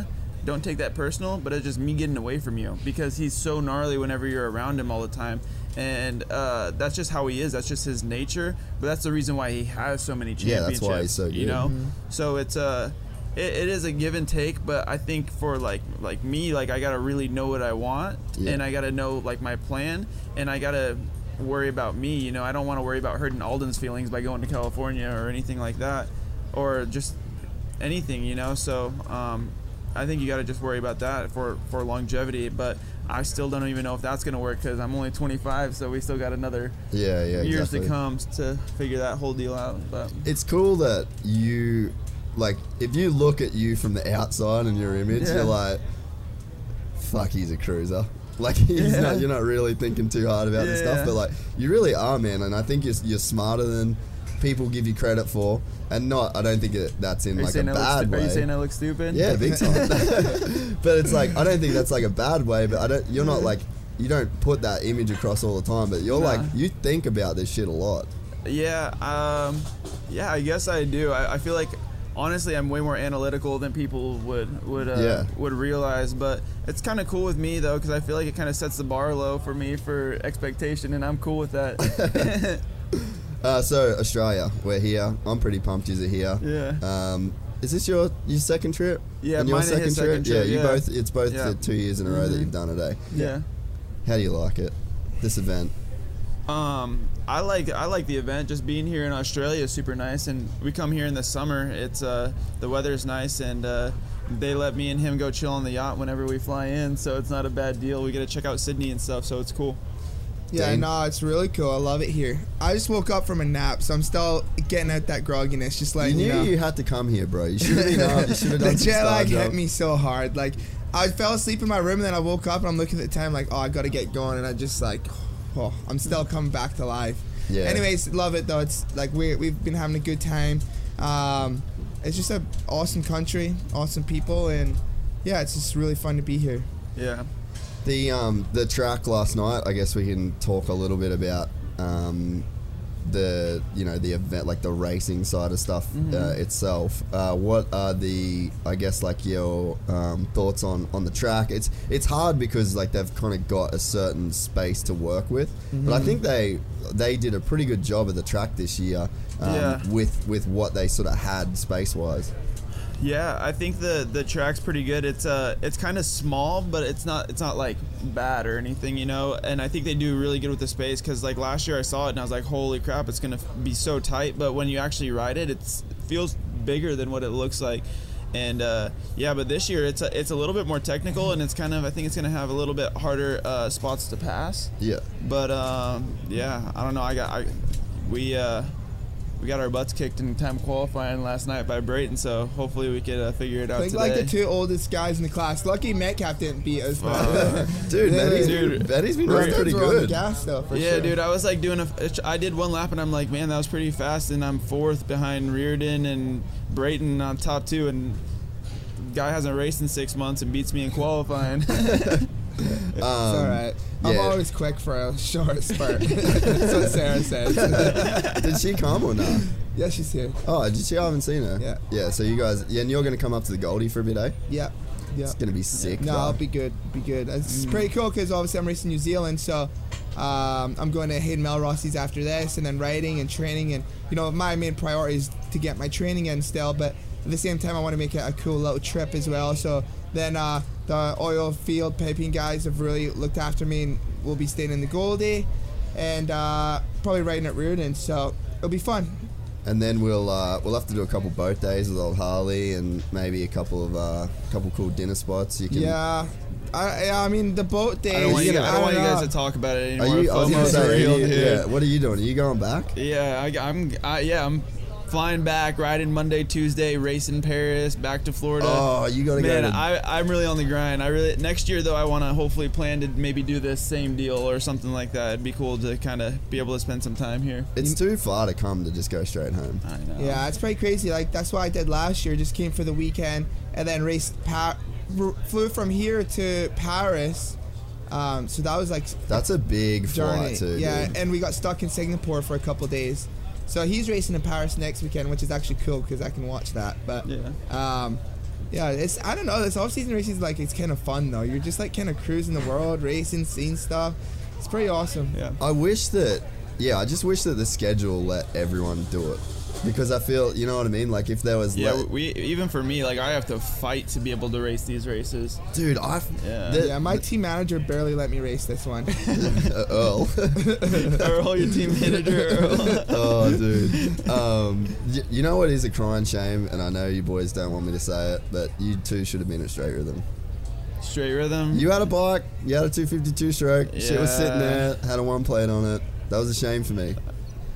don't take that personal, but it's just me getting away from you because he's so gnarly whenever you're around him all the time. And uh, that's just how he is. That's just his nature. But that's the reason why he has so many championships. Yeah, that's why he's so You good. know, so it's uh, it, it is a give and take. But I think for like like me, like I gotta really know what I want, Yeah. and I gotta know like my plan, and I gotta worry about me. You know, I don't want to worry about hurting Aldon's feelings by going to California or anything like that, or just anything. You know, so um, I think you gotta just worry about that for for longevity. But I still don't even know if that's gonna work because I'm only 25, so we still got another yeah, yeah, years exactly. to come to figure that whole deal out. But It's cool that you, like, if you look at you from the outside and your image, Yeah. you're like, fuck, he's a cruiser. Like <laughs> he's Yeah. not, you're not really thinking too hard about this stuff, Yeah. but like you really are, man. And I think you're, you're smarter than people give you credit for, and not. I don't think it, that's in are like a saying I look bad way. are you saying I look stupid? Yeah, big time. <laughs> <laughs> but it's like I don't think that's like a bad way. But I don't. You're not like you don't put that image across all the time. But you're Nah. like you think about this shit a lot. Yeah, um, yeah, I guess I do. I, I feel like honestly, I'm way more analytical than people would would uh, Yeah. would realize. But it's kind of cool with me though, because I feel like it kind of sets the bar low for me for expectation, and I'm cool with that. <laughs> Uh, so Australia, we're here. I'm pretty pumped you're here. Yeah. Um, is this your your second trip? Yeah, and your mine second trip, Yeah, you yeah. both. It's both Yeah. two years in a row that Mhm. you've done it. Eh? yeah. How do you like it? This event. Um, I like I like the event. Just being here in Australia is super nice, and we come here in the summer. It's uh the weather's nice, and uh, they let me and him go chill on the yacht whenever we fly in, so it's not a bad deal. We get to check out Sydney and stuff, so it's cool. Yeah, Dane? no, it's really cool. I love it here. I just woke up from a nap, so I'm still getting out that grogginess. Just like you knew you, know, you had to come here, bro. You should have been up. You should have done <laughs> the jet lag hit me so hard. Like I fell asleep in my room, and then I woke up, and I'm looking at the time, like, oh, I gotta get going, and I just like, <sighs> oh, I'm still coming back to life. Yeah. Anyways, love it though. It's like we we've been having a good time. Um, it's just an awesome country, awesome people, and yeah, it's just really fun to be here. Yeah. The um the track last night. I guess we can talk a little bit about um the you know the event like the racing side of stuff Mm-hmm. uh, itself. Uh, what are the I guess like your um, thoughts on on the track? It's it's hard because like they've kind of got a certain space to work with, but Mm-hmm. I think they they did a pretty good job of the track this year um, Yeah. with with what they sort of had space wise. Yeah, I think the the track's pretty good. It's uh it's kind of small, but it's not it's not like bad or anything, you know. And I think they do really good with the space because like last year I saw it and I was like, holy crap, it's gonna be so tight. But when you actually ride it, it's it feels bigger than what it looks like. And uh, yeah, but this year it's a, it's a little bit more technical and it's kind of I think it's gonna have a little bit harder uh, spots to pass. Yeah. But um, yeah, I don't know. I got I we uh, we got our butts kicked in time qualifying last night by Brayton, so hopefully we could uh, figure it out Like, today. like the two oldest guys in the class. Lucky Metcalf didn't beat us. Uh, <laughs> Dude, <laughs> Yeah, Betty's, dude. Betty's been Those running pretty kids on the good. gas though, for yeah, sure. dude, I was like doing a. I did one lap and I'm like, man, that was pretty fast, and I'm fourth behind Reardon and Brayton on top two, and guy hasn't raced in six months and beats me in qualifying. <laughs> It's Um, all right. I'm always quick for a short spurt. <laughs> That's what Sarah says. <laughs> Did she come or not? yeah, she's here. Oh, did she? I haven't seen her. Yeah. Yeah. So you guys, yeah, and you're gonna come up to the Goldie for a bit, eh? Yeah. Yeah. It's gonna be sick. No, bro. I'll be good. Be good. It's pretty cool because obviously I'm racing New Zealand, so um, I'm going to Hayden Mellross's after this, and then riding and training, and you know my main priority is to get my training in still, but at the same time I want to make it a cool little trip as well. So then uh, the oil field piping guys have really looked after me, and we'll be staying in the Goldie, and uh, probably riding at Reardon, so it'll be fun. And then we'll uh, we'll have to do a couple boat days with old Harley, and maybe a couple of uh, couple cool dinner spots. You can. Yeah. I, I mean the boat days. I don't want you, gonna- guys, I don't want you guys to talk about it Are anymore. you? I was gonna say, are you- yeah. What are you doing? Are you going back? Yeah, I, am I, yeah, I'm flying back, riding Monday, Tuesday, racing Paris, back to Florida. Oh, you gotta Man, go. To, I, I'm really on the grind. I really next year though, I want to hopefully plan to maybe do this same deal or something like that. It'd be cool to kind of be able to spend some time here. it's too far to come to just go straight home. I know. Yeah, it's pretty crazy. Like that's what I did last year. Just came for the weekend and then raced. Pa- r- flew from here to Paris. Um, so that was like That's a big journey. flight too. yeah, dude. and we got stuck in Singapore for a couple days. So he's racing in Paris next weekend, which is actually cool because I can watch that. But Yeah. um, yeah, it's I don't know. This off-season racing is like it's kind of fun though. You're just like kind of cruising the world, racing, seeing stuff. It's pretty awesome. Yeah. I wish that. Yeah, I just wish that the schedule let everyone do it because I feel you know what I mean. Like if there was, Yeah, le- we even for me, like I have to fight to be able to race these races. dude, I Yeah. the- Yeah, my team manager barely let me race this one. <laughs> uh, Earl. <laughs> Earl, your team <laughs> manager, Earl. oh, dude. Um, y- you know what is a crying shame, and I know you boys don't want me to say it, but you two should have been at straight rhythm. Straight rhythm. You had a bike, you had a 252 stroke, Yeah. shit was sitting there, had a one plate on it. That was a shame for me.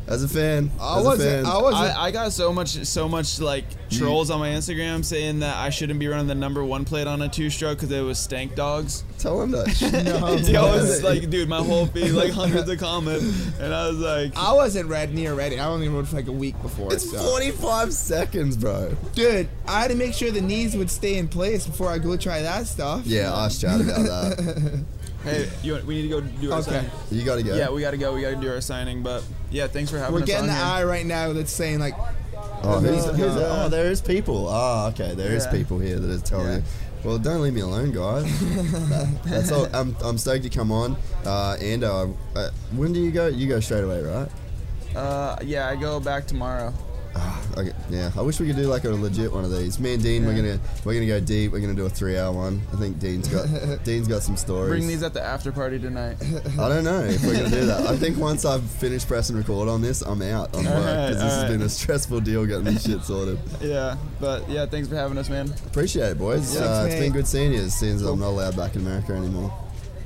As a fan, I wasn't. I wasn't. I, I got so much, so much like trolls on my Instagram saying that I shouldn't be running the number one plate on a two-stroke because it was stank dogs. tell him that. <laughs> no, I was like, dude, my whole feed like hundreds of comments, and I was like, I wasn't red near ready. I only rode for like a week before. It's so. 45 seconds, bro. Dude, I had to make sure the knees would stay in place before I go try that stuff. Yeah, ask Chad about that. <laughs> hey, you, we need to go do our Okay. signing. You gotta go. Yeah, we gotta go. We gotta do our signing. But yeah, thanks for having We're us getting on the here. eye right now that's saying like, Oh, who's, Uh, who's uh, oh, there is people. Oh, okay, there is Yeah. people here that are telling Yeah. you. Well, don't leave me alone, guys. That- <laughs> that's all. I'm, I'm stoked to come on. Uh, Ando, uh, when do you go? You go straight away, right? Uh, yeah, I go back tomorrow. Okay, yeah, I wish we could do like a legit one of these. Me and Dean, we're gonna we're gonna go deep. We're gonna do a three-hour one. I think Dean's got <laughs> Dean's got some stories. Bring these at the after party tonight. I don't know if we're gonna do that. I think once I've finished pressing record on this, I'm out on work Alright, because this has alright. been a stressful deal getting this shit sorted. yeah, but yeah, thanks for having us, man. Appreciate it, boys. Yeah, uh, it's been good seeing you. Seeing Since I'm not allowed back in America anymore.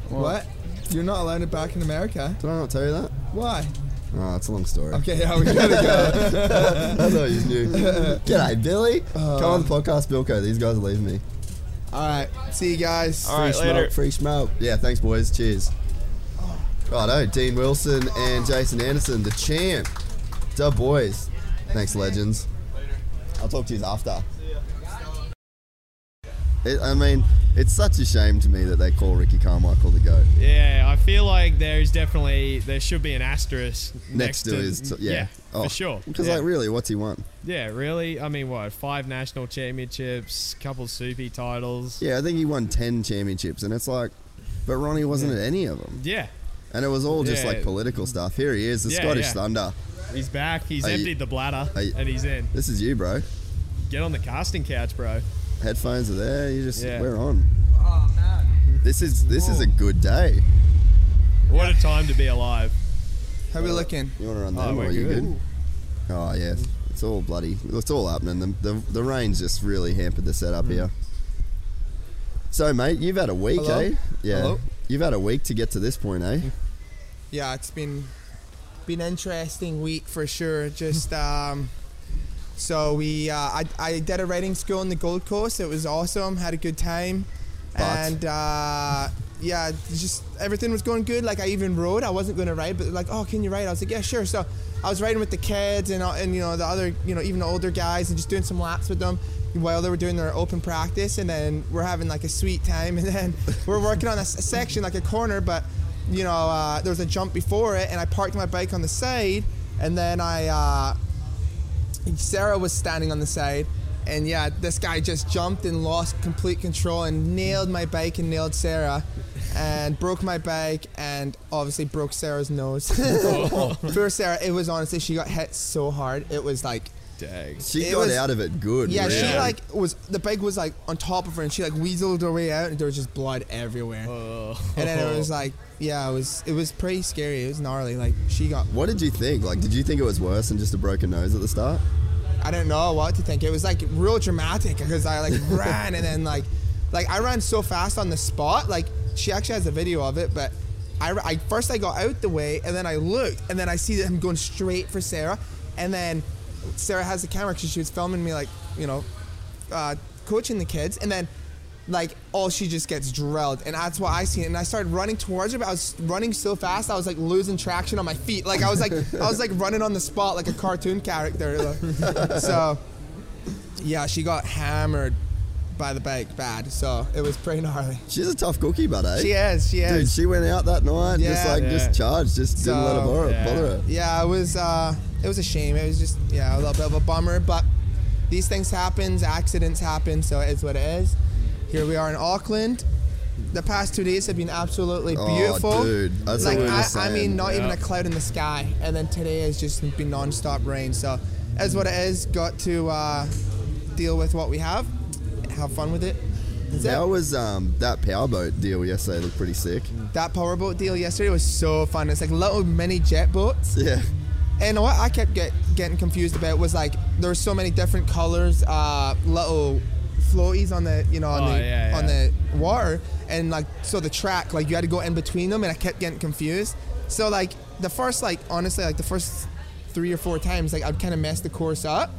Well, what? You're not allowed back in America. Did I not tell you that? Why? Oh, it's a long story. Okay, yeah, we gotta go. <laughs> I thought you knew. G'day, Billy. Uh. Come on the podcast, Bilko. These guys are leaving me. All right, see you guys. All right, free later. smoke, free smoke. Yeah, thanks, boys. Cheers. Righto, Dean Wilson and Jason Anderson, the champ. Dub boys. Thanks, legends. I'll talk to you after. It, I mean, It's such a shame to me that they call Ricky Carmichael the goat. Yeah, I feel like there's definitely there should be an asterisk Next, to his, t- yeah, for oh, sure. Because yeah. like, really, what's he won? yeah, really. I mean, what? Five national championships, couple soupy titles. Yeah, I think he won ten championships, and it's like, but Ronnie wasn't at any of them, Yeah, and it was all just Yeah. like political stuff. Here he is, the Yeah, Scottish yeah. Thunder. he's back. He's Are you- emptied the bladder, you- and he's in. This is you, bro. Get on the casting couch, bro. Headphones are there. You just Yeah. we're on. Oh man. This is this is a good day. What a time to be alive. How we looking? You want to run Oh, them, or we're are you good. good? Oh yeah, it's all bloody. It's all happening. The, the the rain's just really hampered the setup here. So, mate, you've had a week, Hello? eh? Yeah. Hello? You've had a week to get to this point, eh? Yeah, it's been been interesting week for sure. Just <laughs> um, so we uh, I I did a writing school in the Gold Coast. It was awesome. Had a good time, But- and uh, yeah, just everything was going good. Like I even wrote. I wasn't going to write, but like, oh, can you write? I was like, yeah, sure. So I was writing with the kids and uh, and you know the other you know even the older guys and just doing some laps with them while they were doing their open practice and then we're having like a sweet time <laughs> and then we're working on a section like a corner but you know uh, there was a jump before it and I parked my bike on the side and then I uh, Sarah was standing on the side, and yeah, this guy just jumped and lost complete control and nailed my bike and nailed Sarah, and broke my bike and obviously broke Sarah's nose. <laughs> For Sarah, it was honestly she got hit so hard. It was like Dang. She It got was- out of it good. yeah, she like was the bike was like on top of her and she like weaseled her way out and there was just blood everywhere. Oh. And then it was like yeah, it was it was pretty scary. It was gnarly. Like she got What did you think? Like, did you think it was worse than just a broken nose at the start? I don't know what to think. It was like real dramatic because I like <laughs> ran and then like, like I ran so fast on the spot. Like she actually has a video of it, but I, I first I got out the way and then I looked and then I see him going straight for Sarah, and then Sarah has the camera because she was filming me like you know, uh, coaching the kids, and then like all she just gets drilled and that's what I seen and I started running towards her but I was running so fast I was like losing traction on my feet like I was like I was like running on the spot like a cartoon character <laughs> so yeah she got hammered by the bike bad so it was pretty gnarly She's a tough cookie, but eh? she is she is. Dude, she went out that night, just like Yeah. just charged, just didn't let her bother, yeah. bother her. yeah it was uh it was a shame it was just yeah a little bit of a bummer but these things happen accidents happen so it's what it is here we are in Auckland the past two days have been absolutely beautiful. Oh, beautiful dude, that's like what we were I, I saying. mean not even a cloud in the sky and then today has just been non-stop rain so as what it is got to uh, deal with what we have have fun with it Is How that, was um, that powerboat deal yesterday? Looked pretty sick. that powerboat deal yesterday was so fun it's like little mini jet boats Yeah. And what I kept get, getting confused about was like there were so many different colors, uh, little floaties on the you know on Oh, the yeah, on the water, and like so the track like you had to go in between them, and I kept getting confused. So like the first like honestly like the first three or four times like I'd kind of mess the course up,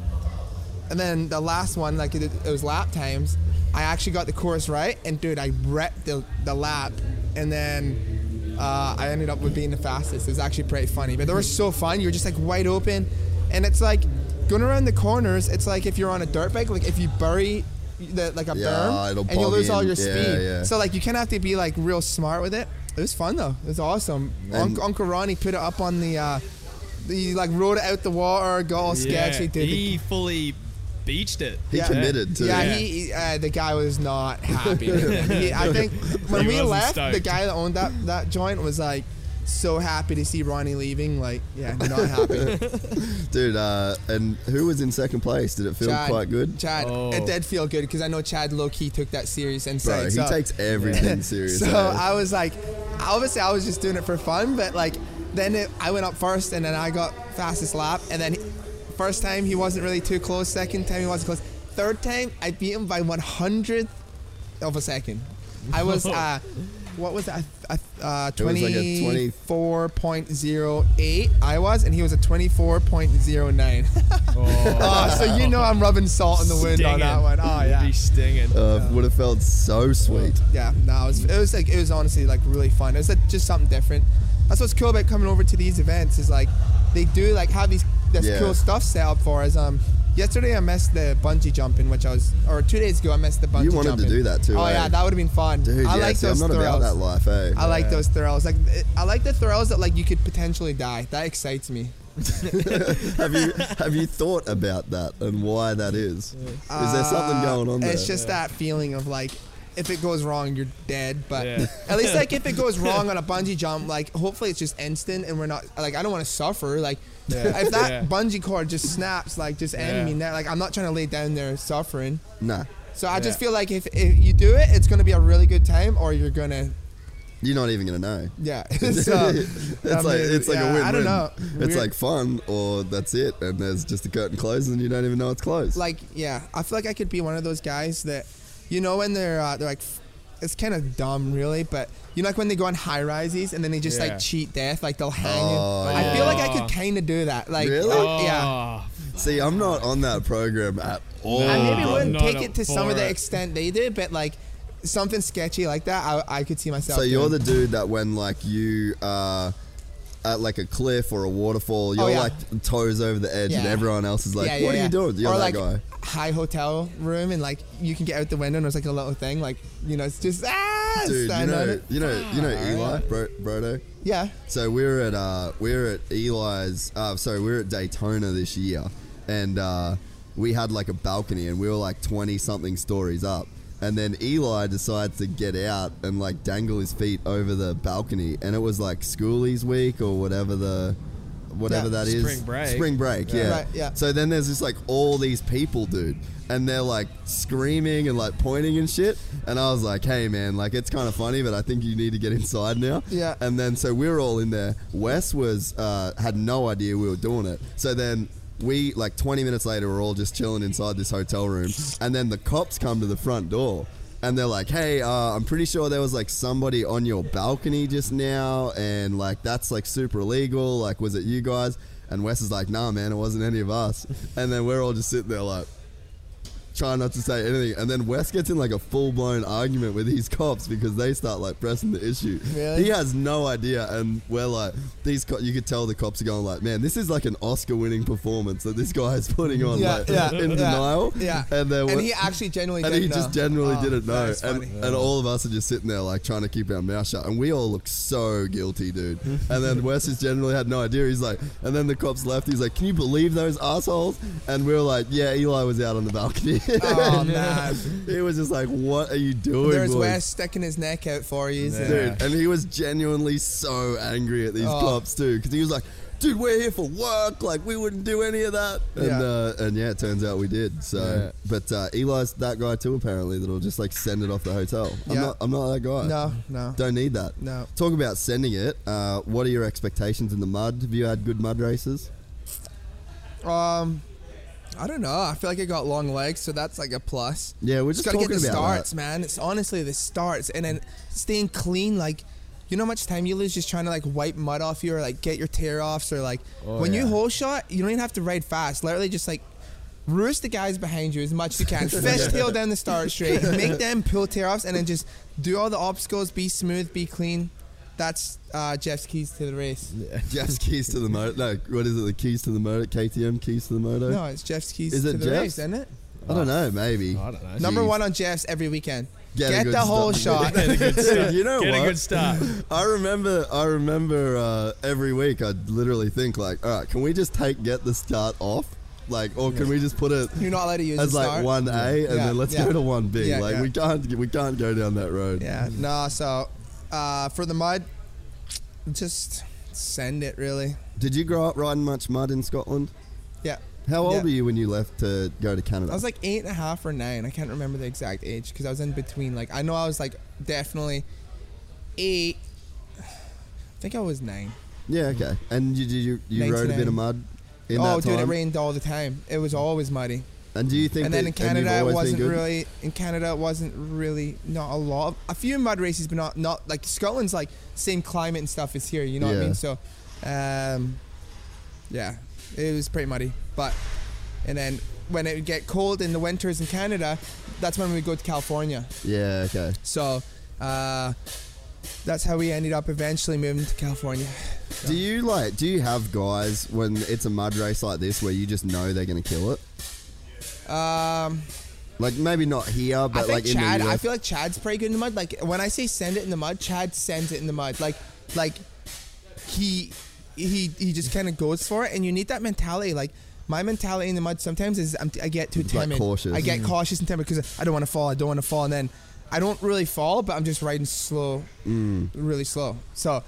and then the last one like it, it was lap times. I actually got the course right, and dude, I wrecked the the lap, and then uh, I ended up with being the fastest. It was actually pretty funny, but they were so fun. You're just like wide open, and it's like going around the corners. It's like if you're on a dirt bike, like if you bury the like a Yeah, berm it'll and you bog lose all your speed. yeah. So like you kind of have to be like real smart with it. It was fun though. It was awesome. And- Uncle, Uncle Ronnie put it up on the. Uh, he like rode it out the water, got all sketchy. Did the- he fully beached it. He Yeah. committed to yeah, it. he, he- uh, the guy was not happy. <laughs> He- I think <laughs> when He we wasn't left, the guy that owned that that joint was like so happy to see Ronnie leaving. Like, yeah, not happy. <laughs> Dude, uh, and who was in second place? Did it feel Chad, quite good? Chad, Oh. it did feel good because I know Chad low key took that serious Bro, inside. he so, takes everything <laughs> serious. so? I was like, obviously I was just doing it for fun, but like then it, I went up first and then I got fastest lap, and then he, first time he wasn't really too close. Second time he wasn't close. Third time I beat him by one hundredth of a second. I was <laughs> uh, what was that? Uh, uh, It was like a twenty four point zero eight. I was, and he was a twenty four point zero nine. <laughs> oh, so you know I'm rubbing salt in the wind on that Stinging. one. Oh yeah. He's stinging. uh, would have felt so sweet. Yeah, no, it was, it was like it was honestly like really fun. It was like, just something different. That's what's cool about coming over to these events is like they do like have these this Yeah. cool stuff set up for us. Um, yesterday I missed the bungee jumping, which I was, or two days ago I missed the bungee jump. You wanted to jumping. do that too, Oh eh? yeah, that would have been fun. Dude, I yeah, like see, those I'm not thrills. about that life, eh? I like Yeah. those thrills. Like I like the thrills that like you could potentially die. That excites me. <laughs> have you have you thought about that and why that is? Is there something Uh, going on there? It's just that feeling of like, if it goes wrong, you're dead. But Yeah. at least like if it goes <laughs> wrong on a bungee jump, like hopefully it's just instant and we're not like I don't want to suffer. Like Yeah. if that Yeah. bungee cord just snaps, like just end Yeah. me now. Like I'm not trying to lay down there suffering. nah. So I just Yeah. feel like if, if you do it, it's gonna be a really good time, or you're gonna You're not even gonna know. yeah. <laughs> <laughs> so it's I like mean, it's like yeah, a win-win. I don't know. It's Weird. like fun, or that's it, and there's just a curtain closes, and you don't even know it's closed. like yeah, I feel like I could be one of those guys that, you know, when they're uh, they're like, f- it's kind of dumb, really, but you know, like when they go on high rises and then they just Yeah. like cheat death, like they'll hang. you. Oh, I feel like I could kind of do that, like Really? uh, yeah. Oh, See, I'm not on that program at all. I maybe wouldn't take it to some of the extent they did, but like something sketchy like that, I, I could see myself. So you're the dude that when like you are at like a cliff or a waterfall, you're Oh, yeah. like toes over the edge, and everyone else is like, Yeah, yeah, "What are yeah. you doing?" You're or that like guy. high hotel room and like you can get out the window and there's like a little thing, like you know, it's just ah, Dude, you know, you know, you know Eli, bro, Brodo. Yeah. So we're at uh, we're at Eli's. Uh, sorry, we're at Daytona this year, and uh, we had like a balcony, and we were like twenty something stories up. And then Eli decides to get out and like dangle his feet over the balcony, and it was like schoolies week or whatever the whatever Yeah, that is. Spring break. Spring break, yeah. Right, yeah. So then there's just like all these people, dude, and they're like screaming and like pointing and shit. And I was like, hey man, like it's kind of funny, but I think you need to get inside now. Yeah. And then so we were all in there. Wes was uh, had no idea we were doing it. So then we like 20 minutes later, we're all just chilling inside this hotel room, and then the cops come to the front door. And they're like, "Hey, uh, I'm pretty sure there was like somebody on your balcony just now, and like that's like super illegal. Like, was it you guys?" And Wes is like, "Nah, man, it wasn't any of us." And then we're all just sitting there like, trying not to say anything. And then Wes gets in like a full blown argument with these cops because they start like pressing the issue. Really? He has no idea, and we're like, these. Co- you could tell the cops are going like, man, this is like an Oscar winning performance that this guy is putting on, Yeah, like yeah, in yeah, denial. Yeah. And then and he actually genuinely and he just generally Oh, didn't know. And, funny. and all of us are just sitting there like trying to keep our mouth shut. And we all look so guilty, dude. and then <laughs> Wes just generally had no idea. He's like, and then the cops left. He's like, can you believe those assholes? And we were like, yeah, Eli was out on the balcony. <laughs> Oh <laughs> man. he was just like, what are you doing, There's boys? Wes sticking his neck out for you. Dude, and he was genuinely so angry at these Oh. cops too, because he was like, "Dude, we're here for work. Like, we wouldn't do any of that." And Yeah. uh, and yeah, it turns out we did. So, but uh, Eli's that guy too. Apparently, that'll just like send it off the hotel. I'm Yeah. not. I'm not that guy. No, no, Don't need that. no. Talk about sending it. Uh, what are your expectations in the mud? Have you had good mud races? Um, I don't know. I feel like it got long legs, so that's like a plus. Yeah, we're Just just gotta talking get the about starts, that. man. It's honestly the starts, and then staying clean. Like, you know how much time you lose just trying to like wipe mud off you, or like get your tear offs, or like Oh, when you yeah. hole shot, you don't even have to ride fast. Literally, just like roost the guys behind you as much as you can. <laughs> Fishtail down the start straight, make them pull tear offs, and then just do all the obstacles. Be smooth, be clean. That's uh, Jeff's keys to the race. <laughs> Jeff's keys to the motor. No, what is it? The keys to the motor. KTM keys to the motor. No, it's Jeff's keys Is to it the Jeff's? race, isn't it? I don't know. Maybe. I don't know. Number Jeez. one on Jeff's every weekend. Get Get, a good the whole start. shot. Dude, you know Get what? a good start. <laughs> I remember, I remember uh, every week I'd literally think like, all right, can we just take get the start off, like, or can we just put it You're not allowed to use as like one A and Yeah, then let's yeah. go to one B? Yeah, like yeah. we can't, we can't go down that road. Yeah, no. So uh, for the mud, just send it. Really. Did you grow up riding much mud in Scotland? Yeah. How old Yeah. were you when you left to go to Canada? I was like eight and a half or nine. I can't remember the exact age because I was in between. Like I know I was like definitely eight. I think I was nine. yeah, okay. And you you, you rode a bit of mud in oh, dude, it rained all the time. It was always muddy. And do you think? and then in Canada, it wasn't really. In Canada, it wasn't really not a lot. Of, a few mud races, but not not like Scotland's like same climate and stuff as here. You know what I mean? So, um, yeah, it was pretty muddy. But and then when it would get cold in the winters in Canada, that's when we go to California. Yeah, okay. So, uh, that's how we ended up eventually moving to California. Do you like? Do you have guys when it's a mud race like this where you just know they're gonna kill it? Um, Like maybe not here, I but think like in Chad. the US. I feel like Chad's pretty good in the mud. Like when I say send it in the mud, Chad sends it in the mud. Like, like he he he just kind of goes for it, and you need that mentality. Like my mentality in the mud sometimes is I'm, I get too It's, like, timid. cautious. I get Mm. cautious and timid because I don't want to fall. I don't want to fall, and then I don't really fall, but I'm just riding slow, Mm. really slow. So.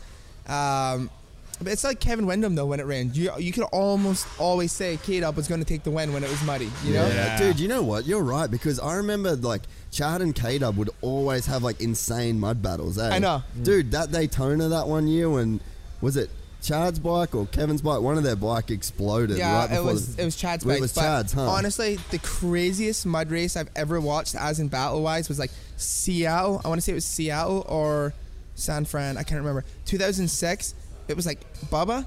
Um, but it's like Kevin Windham though when it rained. You you could almost always say K Dub was going to take the win when it was muddy. You know. Yeah. dude, you know what? You're right because I remember like Chad and K Dub would always have like insane mud battles. Eh? I know. dude. That Daytona that one year when was it Chad's bike or Kevin's bike? One of their bike exploded. Yeah, right it was the- it was Chad's bike. It was Chad's, huh? Honestly, the craziest mud race I've ever watched, as in battle wise, was like Seattle. I want to say it was Seattle or San Fran. I can't remember. 2006. It was like Bubba,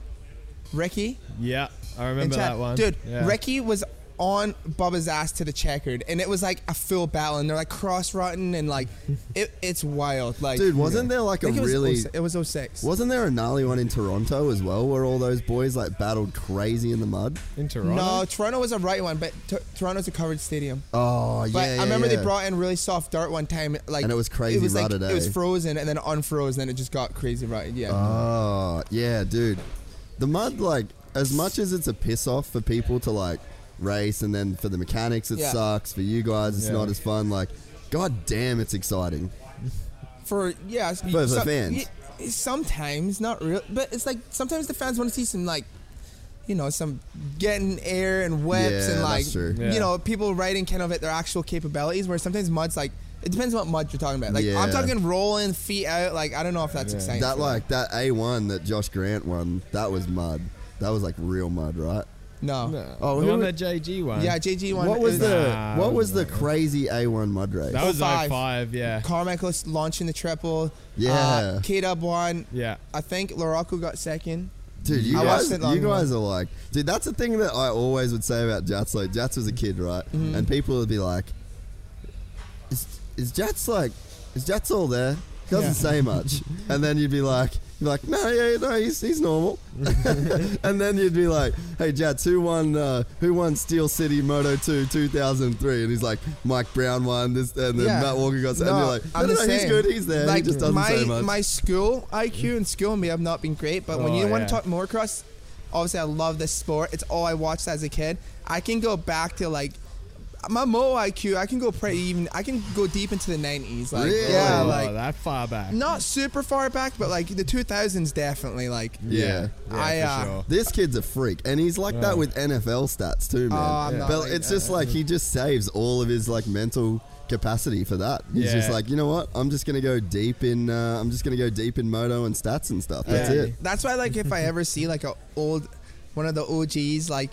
Ricky, Yeah, I remember that one. Dude, Yeah. Ricky was on Bubba's ass to the checkered, and it was like a full battle, and they're like cross rutting, and like it, it's wild. Like, Dude, wasn't there like a think it was really? 06 it was 06. Wasn't there a gnarly one in Toronto as well, where all those boys like battled crazy in the mud? in Toronto. No, Toronto was a right one, but t- Toronto's a covered stadium. Oh yeah, But yeah, I remember yeah. they brought in really soft dirt one time, like And it was crazy It was like it was frozen and then unfrozen, and it just got crazy rutted. Yeah, Oh yeah, dude. The mud, like, as much as it's a piss off for people to like race, and then for the mechanics it Yeah. sucks. For you guys, it's Yeah. not as fun. Like, god damn, it's exciting. for yeah, For the fans. y- sometimes not real, but it's like sometimes the fans want to see some like. You know, some getting air and whips Yeah, and like that's true. Yeah. you know people riding kind of at their actual capabilities. Where sometimes mud's like it depends what mud you're talking about. Like Yeah. I'm talking rolling feet out. Like I don't know if that's Yeah. exciting. That like that A one that Josh Grant won. That was mud. That was like real mud, right? No. No. Oh, the who- one that JG won. Yeah, JG one. What was the Nah, What it was the wasn't crazy A one mud race? that was 05. 05, yeah. Carmichael launching the triple. Yeah. Uh, K Dub won. Yeah. I think LaRocco got second. Dude, you I guys, watched it long you guys ago. are like, dude. That's the thing that I always would say about Jats. Like, Jats was a kid, right? Mm-hmm. And people would be like, "Is is Jats like, is Jats all there? He doesn't Yeah. say much." <laughs> and then you'd be like, you'd be like, "No, yeah, no, he's he's normal." <laughs> and then you'd be like, "Hey, Jats, who won? Uh, who won Steel City Moto 2 2003?" And he's like, "Mike Brown won this," and then Yeah. Matt Walker got. and you're like, "No, I'm no, no, he's good. He's there. Like he just doesn't my say much." my school IQ and school may have not been great, but when Oh, you want to talk more motocross, obviously I love this sport. It's all I watched as a kid. I can go back to like my Mo IQ. I can go pretty even. I can go deep into the 90s. Like Really? yeah, oh, like that far back. not super far back, but like the 2000s definitely. Like yeah. Yeah, I, for uh, sure. This kid's a freak, and he's like that with NFL stats too, man. Oh, I'm not but like it's that. just like he just saves all of his like mental capacity for that. He's Yeah. just like, you know what? I'm just gonna go deep in. Uh, I'm just gonna go deep in moto and stats and stuff. That's Yeah. it. That's why, like, if I ever see like a old, one of the OGs, like,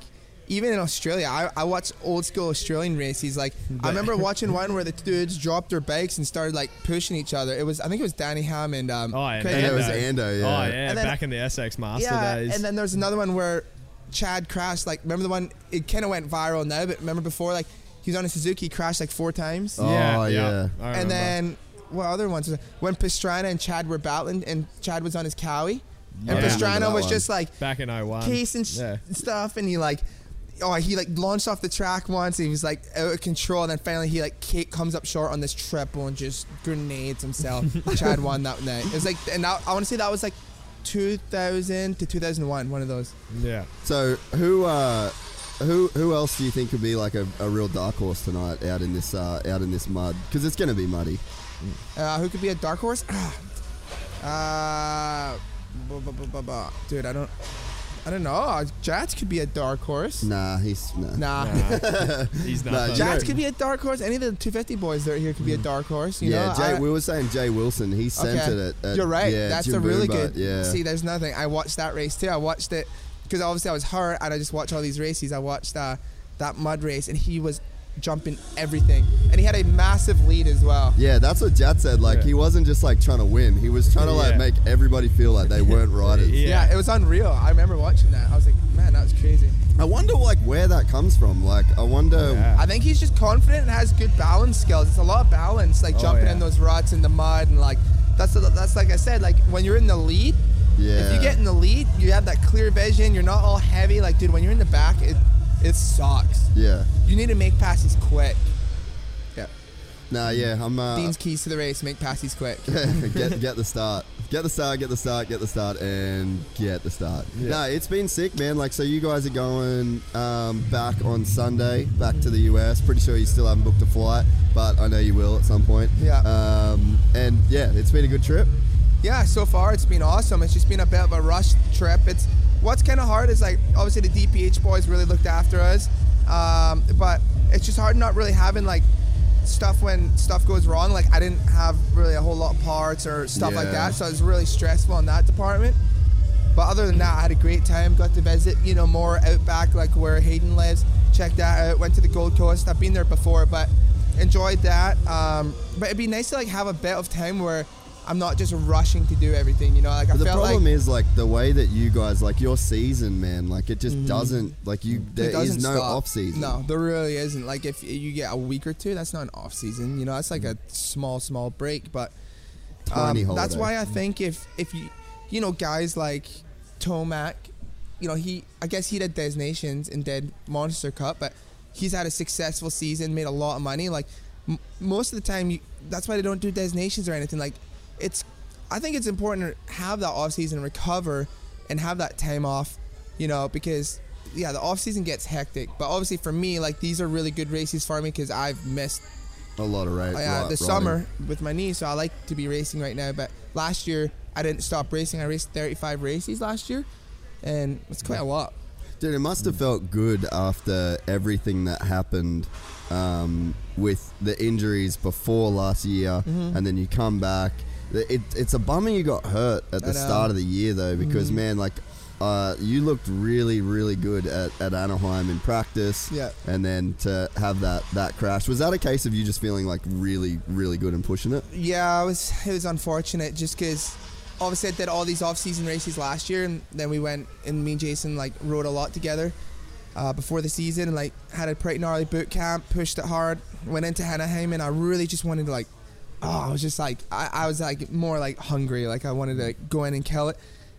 even in Australia, I, I watch old school Australian races. Like, I remember <laughs> watching one where the dudes dropped their bikes and started like pushing each other. It was, I think it was Danny Ham and um, Oh, and Craig And it was Ando, yeah. Oh, yeah. And then- back in the SX Master yeah. days. And then there's another one where Chad crashed. Like, remember the one? It kind of went viral now, but remember before, like, he was on a Suzuki, crashed like four times. Oh, yeah, yeah. I and then what other ones? When Pastrana and Chad were battling, and Chad was on his Cowie, and Yeah. I Pastrana was one. just like back in 01. case and sh- yeah. stuff, and he like, oh, he like launched off the track once, and he was like out of control, and then finally he like Kate comes up short on this triple and just grenades himself. <laughs> Chad won that night. It was like, and I, I want to say that was like 2000 to 2001, one of those. Yeah. So who uh, who who else do you think would be like a, a real dark horse tonight out in this uh, out in this mud? Because it's gonna be muddy. Uh, who could be a dark horse? <sighs> uh, bu- bu- bu- bu- bu- dude, I don't, I don't know. Jats could be a dark horse. Nah, he's nah. Nah. Nah, <laughs> he's not. you Jats could be a dark horse. Any of the 250 boys that are here could be a dark horse. You yeah, know, Jay, I- we were saying Jay Wilson. He sent Okay. it at, at You're right. Yeah, That's Jim a really Boomba, good. Yeah. See, there's nothing. I watched that race too. I watched it because obviously I was hurt, and I just watch all these races. I watched uh, that mud race, and he was jumping everything, and he had a massive lead as well. Yeah, that's what Jat said. Like Yeah. he wasn't just like trying to win. He was trying to like Yeah. make everybody feel like they weren't <laughs> riders. Yeah. Yeah, it was unreal. I remember watching that. I was like, man, that was crazy. I wonder like where that comes from. Like I wonder. Oh, yeah. I think he's just confident and has good balance skills. It's a lot of balance, like Oh, jumping yeah. in those ruts in the mud, and like that's that's like I said, like when you're in the lead. Yeah. If you get in the lead, you have that clear vision. You're not all heavy. Like, dude, when you're in the back, it It sucks. Yeah. You need to make passes quick. Yeah. Nah, yeah, I'm. Uh, Dean's keys to the race: make passes quick. <laughs> get get the start. Get the start, get the start, get the start, and get the start. No, it's been sick, man. Like, so you guys are going um, back on Sunday, back to the US. Pretty sure you still haven't booked a flight, but I know you will at some point. Yeah. Um, and yeah, it's been a good trip. Yeah, so far it's been awesome. It's just been a bit of a rush trip. It's what's kind of hard is like obviously the DPH boys really looked after us, um, but it's just hard not really having like stuff when stuff goes wrong. Like I didn't have really a whole lot of parts or stuff like that, so it was really stressful in that department. But other than that, I had a great time. Got to visit, you know, more outback, like where Hayden lives. Checked that out. Went to the Gold Coast. I've been there before, but enjoyed that. Um, but it'd be nice to like have a bit of time where I'm not just rushing to do everything. You know, like I the felt problem like is like the way that you guys like your season, man. Like it just mm-hmm. doesn't like you. There is no stop. off season. No, there really isn't. Like if you get a week or two, that's not an off season. You know, that's like a mm-hmm. small, small break. But um, that's why I mm-hmm. think if if you you know guys like Tomac, you know he I guess he did Des Nations and did Monster Cup, but he's had a successful season, made a lot of money. Like m- most of the time, you, that's why they don't do Des Nations or anything. Like it's I think it's important to have that off season, recover, and have that time off. You know because. Yeah, the off season gets hectic, but obviously for me, like these are really good races for me because I've missed a lot of rate. uh, right, the summer with my knee, so I like to be racing right now. But last year I didn't stop racing. I raced 35 races last year, and it's quite a lot. Dude, it must have felt good after everything that happened um, with the injuries before last year, Mm-hmm. and then you come back. It, it's a bummer you got hurt at the start of the year, though, because man, like. Uh, you looked really, really good at, at Anaheim in practice, Yeah. and then to have that that crash was that a case of you just feeling like really, really good and pushing it? Yeah, it was it was unfortunate just because obviously I did all these off-season races last year, and then we went and me and Jason like rode a lot together uh, before the season, and like had a pretty gnarly boot camp, pushed it hard, went into Anaheim, and I really just wanted to like, oh, I was just like I, I was like more like hungry, like I wanted to go in and kill it,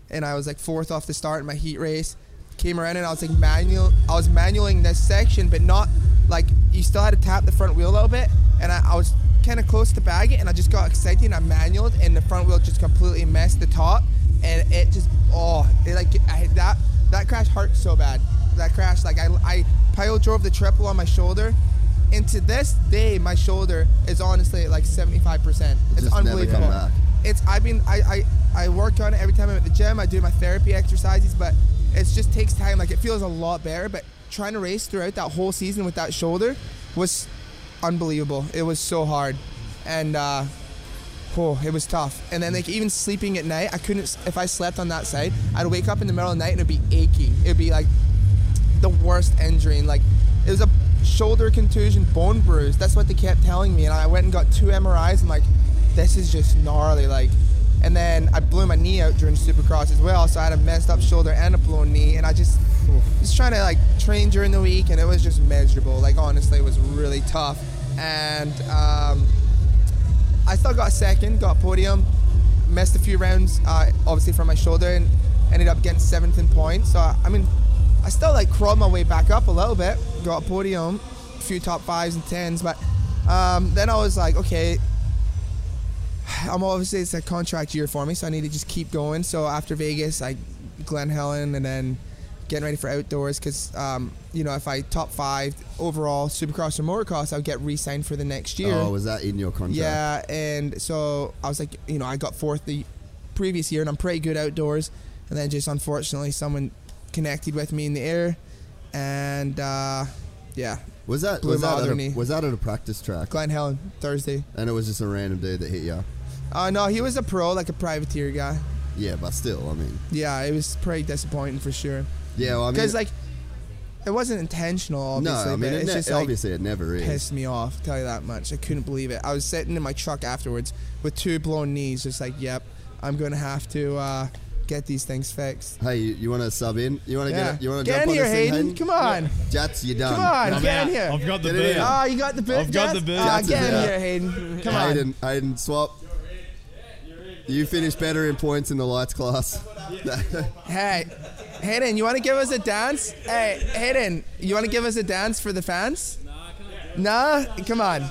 and I was like fourth off the start in my heat race. Came around and I was like manual. I was manualing this section, but not like you still had to tap the front wheel a little bit, and I, I was kind of close to bag it, and I just got excited and I manualed, and the front wheel just completely messed the top, and it just oh, it like I, that that crash hurt so bad. That crash like I I pile drove the triple on my shoulder, and to this day my shoulder is honestly at like 75 percent. It's just never unbelievable. It's I've been I, I I work on it every time I'm at the gym. I do my therapy exercises, but it just takes time. Like it feels a lot better, but trying to race throughout that whole season with that shoulder was unbelievable. It was so hard, and uh, oh, it was tough. And then like even sleeping at night, I couldn't. If I slept on that side, I'd wake up in the middle of the night and it'd be aching. It'd be like the worst injury. And like it was a shoulder contusion, bone bruise. That's what they kept telling me. And I went and got two MRIs. I'm like, this is just gnarly. Like, and then I blew my knee out during Supercross as well. So I had a messed up shoulder and a blown knee. And I just just trying to like train during the week, and it was just miserable. Like honestly, it was really tough. And um, I still got second, got podium, missed a few rounds, uh, obviously from my shoulder, and ended up getting seventh in points. So I mean, I still like crawled my way back up a little bit, got a podium, a few top fives and tens, but um, then I was like, okay. I'm obviously it's a contract year for me, so I need to just keep going. So after Vegas, I Glen Helen, and then getting ready for outdoors because um, you know if I top five overall Supercross or Motocross, I would get re-signed for the next year. Oh, was that in your contract? Yeah, and so I was like, you know, I got fourth the previous year, and I'm pretty good outdoors. And then just unfortunately, someone connected with me in the air, and uh, yeah, Was that was that, at a, was that at a practice track? Glen Helen Thursday. And it was just a random dude that hit you. Uh, no, he was a pro, like a privateer guy. Yeah, but still, I mean, Yeah, it was pretty disappointing for sure. yeah. Well, I mean, Because like, it wasn't intentional, no, I mean, but it it's ne- just like obviously it never is. pissed me off. Tell you that much. I couldn't believe it. I was sitting in my truck afterwards with two blown knees, just like, yep, I'm gonna have to uh, get these things fixed. Hey, you, you want to sub in? You want to Yeah. get? You want to get jump in on here, this thing, Hayden. Come on, Jats, you're done. come on, I'm get in here. I've got the Get it in. Ah, you got the boot. I've got the boot. Ah, Jets get in here, Hayden. Come on. Hayden, Hayden, swap. You finished better in points in the lights class. <laughs> Hey, Hayden, you want to give us a dance? Hey, Hayden, you want to give us a dance for the fans? Nah, come on.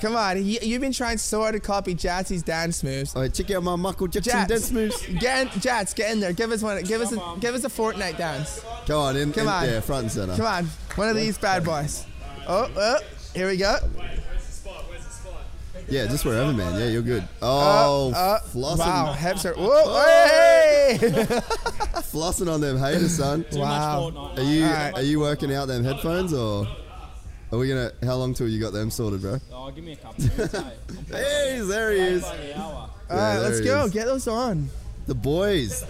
Come on, you, you've been trying so hard to copy Jatsy's dance moves. All right, check out my Michael Jackson Jats, dance moves. Get in, Jats, get in there. Give us one. Give us a give us a Fortnite dance. Come on, in, Come in- on. yeah, front and center. Come on, one of these bad boys. Oh, oh, here we go. Yeah, just wherever, man. Yeah, you're good. Oh, Uh, flossing, wow, hips are. Whoa, <laughs> hey! <laughs> flossing on them haters, son. wow. Are you Alright. are you working out them headphones or are we gonna? How long till you got them sorted, bro? Oh, give me a couple minutes, <laughs> hey. Hey, there he is. Bloody. All right, there let's go. is. Get those on. The boys,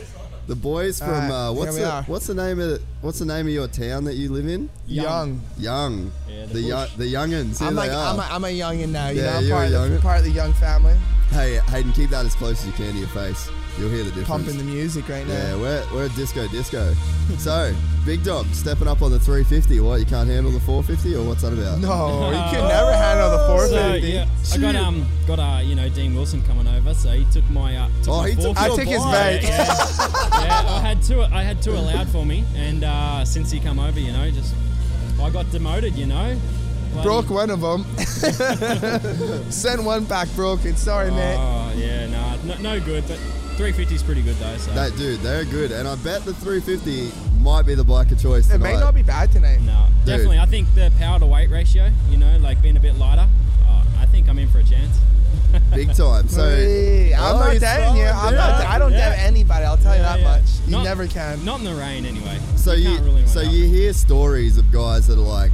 the boys from Alright, uh, what's the are. what's the name of the, what's the name of your town that you live in? Young. Young. Yeah, the the young, bush. the youngins. Here I'm they like are. I'm a, I'm a youngin now. You Yeah, know, I'm you're part a of, the, youngin. part of the young family. hey, Hayden, keep that as close as you can to your face. You'll hear the difference. Pumping the music right now. Yeah, we're, we're disco disco. <laughs> so, Big Dog stepping up on the 350. What, you can't handle the 450 or what's that about? No, you <laughs> can never handle the So 450. yeah, I got um got uh you know Dean Wilson coming over, so he took my uh took Oh, my he took I took his bike. bike. yeah, I had two. I had two allowed for me, and uh, since he come over, you know, just I got demoted. You know, Bloody- Broke one of them. <laughs> Sent one back broken. Sorry, mate. Oh yeah, nah, no, no good. But 350 is pretty good though. So That dude, they're good, and I bet the 350 might be the bike of choice It tonight. may not be bad tonight. no, definitely. I think the power to weight ratio, you know, like being a bit lighter, uh, I think I'm in for a chance. <laughs> big time. So Hey, I'm Oh, not he's doubting you. I'm solid, not. I don't Yeah. doubt anybody. I'll tell you that yeah. much. You Not- never can. Not in the rain anyway. so you, can't really so out. you hear stories of guys that are like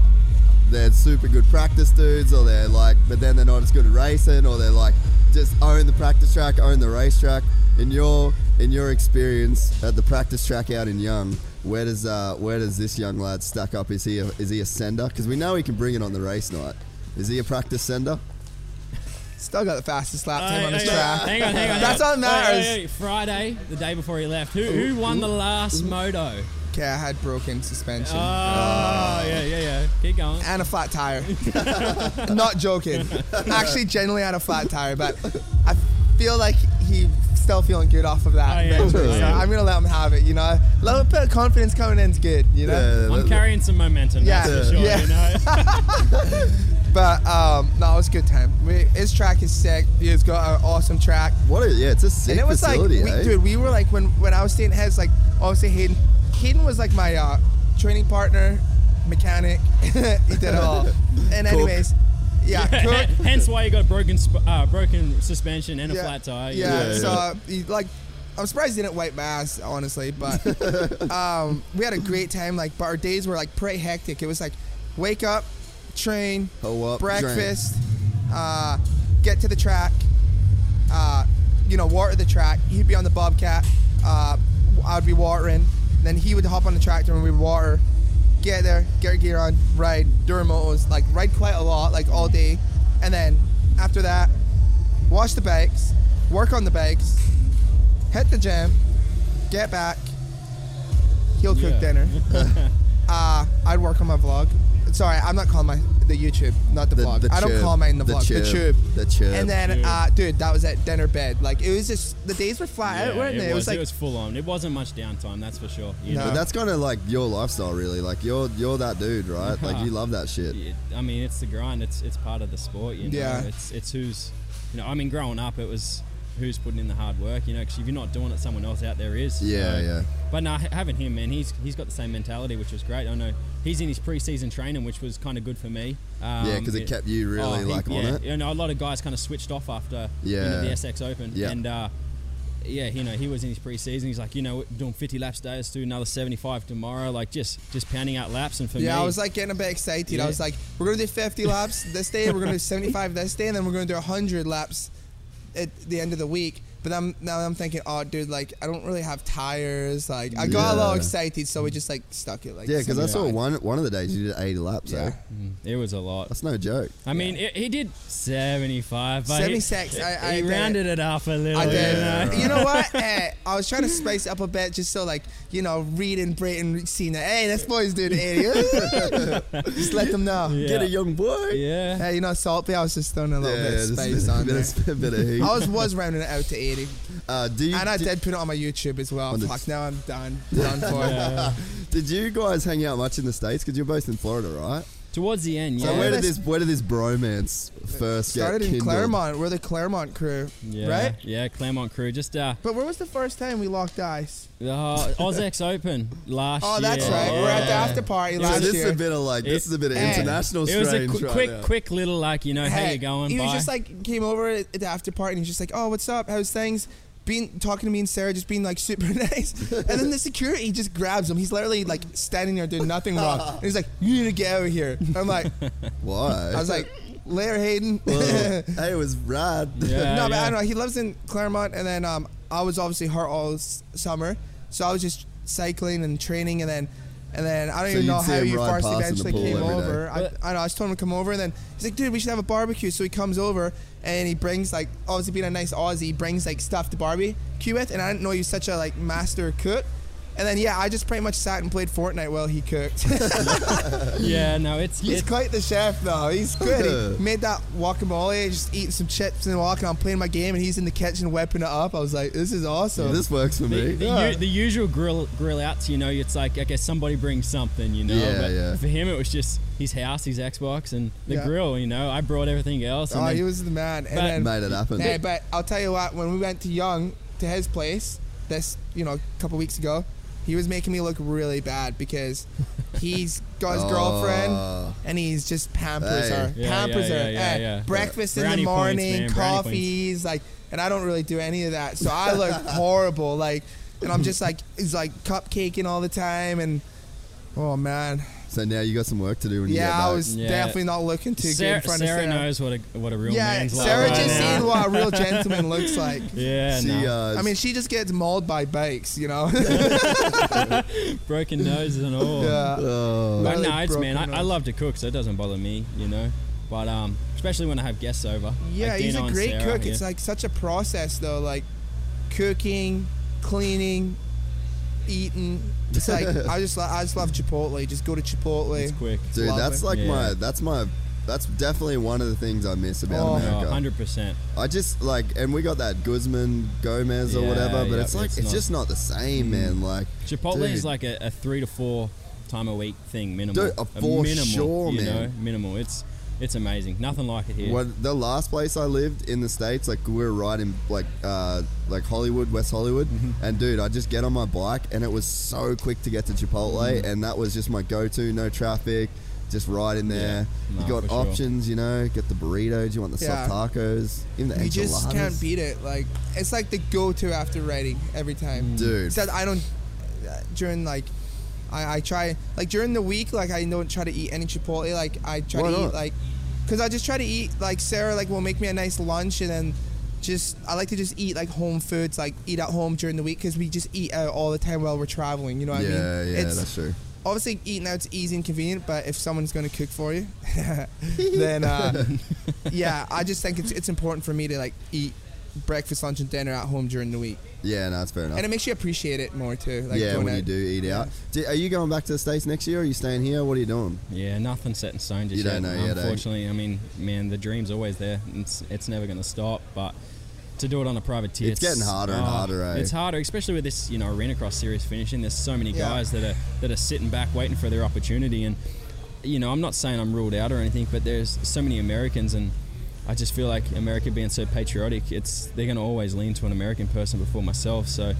they're super good practice dudes, or they're like, but then they're not as good at racing, or they're like just own the practice track, own the racetrack. In your in your experience at the practice track out in Young, where does uh, where does this young lad stack up? Is he a, is he a sender? Because we know he can bring it on the race night. Is he a practice sender? <laughs> Still got the fastest lap Uh, time on his hang track. Hang on, hang on. That's all that Wait, wait, matters. Friday, the day before he left, who who won the last moto? Okay, I had broken suspension Oh, yeah, yeah, yeah. Keep going. and a flat tire. <laughs> not joking. Actually, genuinely had a flat tire, but I feel like he's still feeling good off of that. Oh, yeah. victory, Oh, so yeah. I'm gonna let him have it. You know, a little bit of confidence coming in is good. You know. Yeah, I'm carrying some momentum, that's Yeah. for sure, Yeah. you know? <laughs> But um, no, it was a good time. We, his track is sick. He's got an awesome track. What? A, yeah, it's a sick and it was facility, like, we, eh? dude, we were like when when I was staying at Heads, like obviously Hayden, Hayden was like my uh, training partner, mechanic. <laughs> he did it all. <laughs> And anyways, yeah, <laughs> cook. Hence why you got broken sp- uh, broken suspension and a yeah, flat tire. Yeah. Yeah, so uh, he, like. I'm surprised he didn't wipe my ass, honestly, but um, we had a great time. Like, but our days were like pretty hectic. It was like, wake up, train, up, breakfast, uh, get to the track, uh, you know, water the track. He'd be on the bobcat. Uh, I'd be watering. And then he would hop on the tractor and we'd water. Get there, get our gear on, ride Duramos, like ride quite a lot, like all day. And then after that, wash the bikes, work on the bikes, hit the gym, get back. He'll cook Yeah. dinner. <laughs> <laughs> uh, I'd work on my vlog. Sorry, I'm not calling my the YouTube, not the, The- vlog. the I don't chub. call mine the, The vlog. The tube. The chub. And then, Chub. uh, dude, that was at dinner bed. Like it was just the days were flat Yeah, out, weren't it, they? was, like it was full on. It wasn't much downtime, that's for sure. You No. know? But that's kind of like your lifestyle, really. Like you're you're that dude, right? Like you <laughs> love that shit. It- I mean, it's the grind. It's it's part of the sport. You know, Yeah. it's it's who's, you know, I mean, growing up, it was who's putting in the hard work. You know, because if you're not doing it, someone else out there is. Yeah, So- yeah. But no, ha- having him, man, he's he's got the same mentality, which was great. I know he's in his preseason training, which was kind of good for me. Um, Yeah, 'cause it kept you really, he- like, on yeah, it. You know, a lot of guys kind of switched off after you know, the SX Open, Yeah. and. Uh, yeah, you know, he was in his preseason. He's like, you know, doing 50 laps today. Let's do another 75 tomorrow. Like, just just pounding out laps. And for me, yeah, I was like getting a bit excited. I Yeah. was like, we're gonna do 50 laps this day. We're gonna do <laughs> 75 this day, and then we're gonna do 100 laps at the end of the week. But then now I'm thinking, oh, dude, like I don't really have tires. Like I got a little Yeah. excited, so we just like stuck it. Like Yeah, because I saw one one of the days you did 80 laps. Yeah. Yeah, Mm, It was a lot. that's no joke. I mean, it, he did 75, but 76, He, I- I he did. rounded it up a little. I did. You know? You know what? <laughs> Eh, I was trying to spice it up a bit, just so like you know, Reed and Brayton seen that. Hey, this boy's doing 80. <laughs> <laughs> just let them know. Yeah. Get a young boy. Yeah. Hey, you know, salty. I was just throwing a little Yeah, bit of just spice a on bit, there. of, bit of heat. I was was rounding it out to 80, Uh, do you, and I did, did put it on my YouTube as well. On the- Fuck, now I'm done. <laughs> Done for. Yeah. did you guys hang out much in the states? Because you're both in Florida, right? Towards the end, yeah. So where did this where did this bromance first Started get in kindled? Clermont. We're the Clermont crew, yeah. right? Yeah, Clermont crew. Just uh, But where was the first time we locked eyes? the uh, AUS-X Open last year. Oh, year. that's right. We're at the Yeah. after party So So last this year. is a bit of like this It- is a bit of Hey, international It was a strange qu- right quick, now. quick little like you know how Hey, you going? He was Bye. just like came over at the after party and he's just like, "Oh, what's up? How's things?" Being talking to me and Sarah, just being like super <laughs> nice. and then the security just grabs him. He's literally like standing there doing nothing wrong. And he's like, "You need to get out of here." I'm like, <laughs> Why? I was like, "Later, Hayden." well, <laughs> hey, it was rad. Yeah, no, but yeah. I don't know. He lives in Clermont, and then um, I was obviously hurt all s- summer, so I was just cycling and training, and then. And then I don't So even know how him you ride first past in the eventually came over. I, But- I know. I just told him to come over, and then he's like, "Dude, we should have a barbecue." So he comes over, and he brings like, obviously being a nice Aussie, he brings like stuff to barbecue with, and I didn't know he was such a like master cook. And then yeah, I just pretty much sat and played Fortnite while he cooked. <laughs> yeah, no, it's He's it's quite the chef though. He's good. He made that guacamole, just eating some chips and walking. I'm playing my game, and he's in the kitchen whipping it up. I was like, "This is awesome." this works for the, me. the, Yeah. u- the usual grill grill outs. You know, it's like okay, somebody brings something. You know, Yeah, but yeah. for him it was just his house, his Xbox, and the Yeah. grill. You know, I brought everything else. And oh, then- he was the man. And But- then, Made it happen. Hey, but I'll tell you what. When we went to Young to his place, this you know a couple weeks ago, he was making me look really bad because he's got his girlfriend Oh. and he's just pampers Hey. her, Yeah, pampers yeah, her. yeah, Eh, yeah. Breakfast in Brownie the points, morning, man, brownie points. coffees, like, and I don't really do any of that, so I look <laughs> horrible. Like, and I'm just like, he's like cupcaking all the time, and oh man, So now you got some work to do when you get yeah, back. I was Yeah. definitely not looking too good Sarah, in front Sarah of Sarah. knows what a what a real yeah, man's Sarah like right just now. seen what a real <laughs> gentleman looks like. Yeah, She, no. uh, I mean, she just gets mauled by bikes, you know. <laughs> broken <laughs> noses and all. yeah. Oh. But Really no, it's man. I, I nose. love to cook, so it doesn't bother me, you know. But um, especially when I have guests over. Yeah, like he's Dino a and great Sarah, cook. yeah. It's like such a process though, like cooking, cleaning, eating. It's <laughs> like I just lo- I just love Chipotle. Just go to Chipotle. it's quick. Dude, Love that's it. like Yeah. my that's my that's definitely one of the things I miss about Oh. America. hundred percent. I just like, and we got that Guzman Gomez or Yeah, whatever, but yeah, it's like it's it's, not- just not the same, man. Like Chipotle dude, is like a, a three to four time a week thing, minimal. Dude, uh, for minimal, sure, you man. know, minimal. It's it's amazing. Nothing like it here. When the last place I lived in the states, like we were right in like uh like Hollywood, West Hollywood, Mm-hmm. and dude, I just get on my bike and it was so quick to get to Chipotle, Mm-hmm. and that was just my go-to. No traffic, just right in there. Yeah. you got for sure. options, you know. Get the burritos. You want the Yeah. soft tacos, even the You enchiladas. just can't beat it. Like it's like the go-to after riding every time. Dude. Except I don't during like. I, I try like during the week like I don't try to eat any Chipotle like I try Why to not? eat like because I just try to eat like Sarah like will make me a nice lunch and then just I like to just eat like home foods like eat at home during the week because we just eat out all the time while we're traveling you know what yeah, I mean yeah, it's that's true. obviously eating out's easy and convenient but if someone's going to cook for you <laughs> then uh, <laughs> yeah I just think it's, it's important for me to like eat breakfast lunch and dinner at home during the week Yeah, no, that's fair enough. and it makes you appreciate it more too like yeah, going when you do eat out. Do, are you going back to the states next year? Or are you staying here? What are you doing? yeah, nothing set in stone just You don't yet. know yet, eh? Unfortunately, I mean, man, the dream's always there. It's it's never going to stop. But to do it on a private privateer, It's getting harder and harder, eh? It's harder, especially with this, you know, arena cross series finishing. There's so many Yeah. guys that are that are sitting back waiting for their opportunity, and you know, I'm not saying I'm ruled out or anything, but there's so many Americans, and I just feel like America being so patriotic, it's they're going to always lean to an American person before myself. So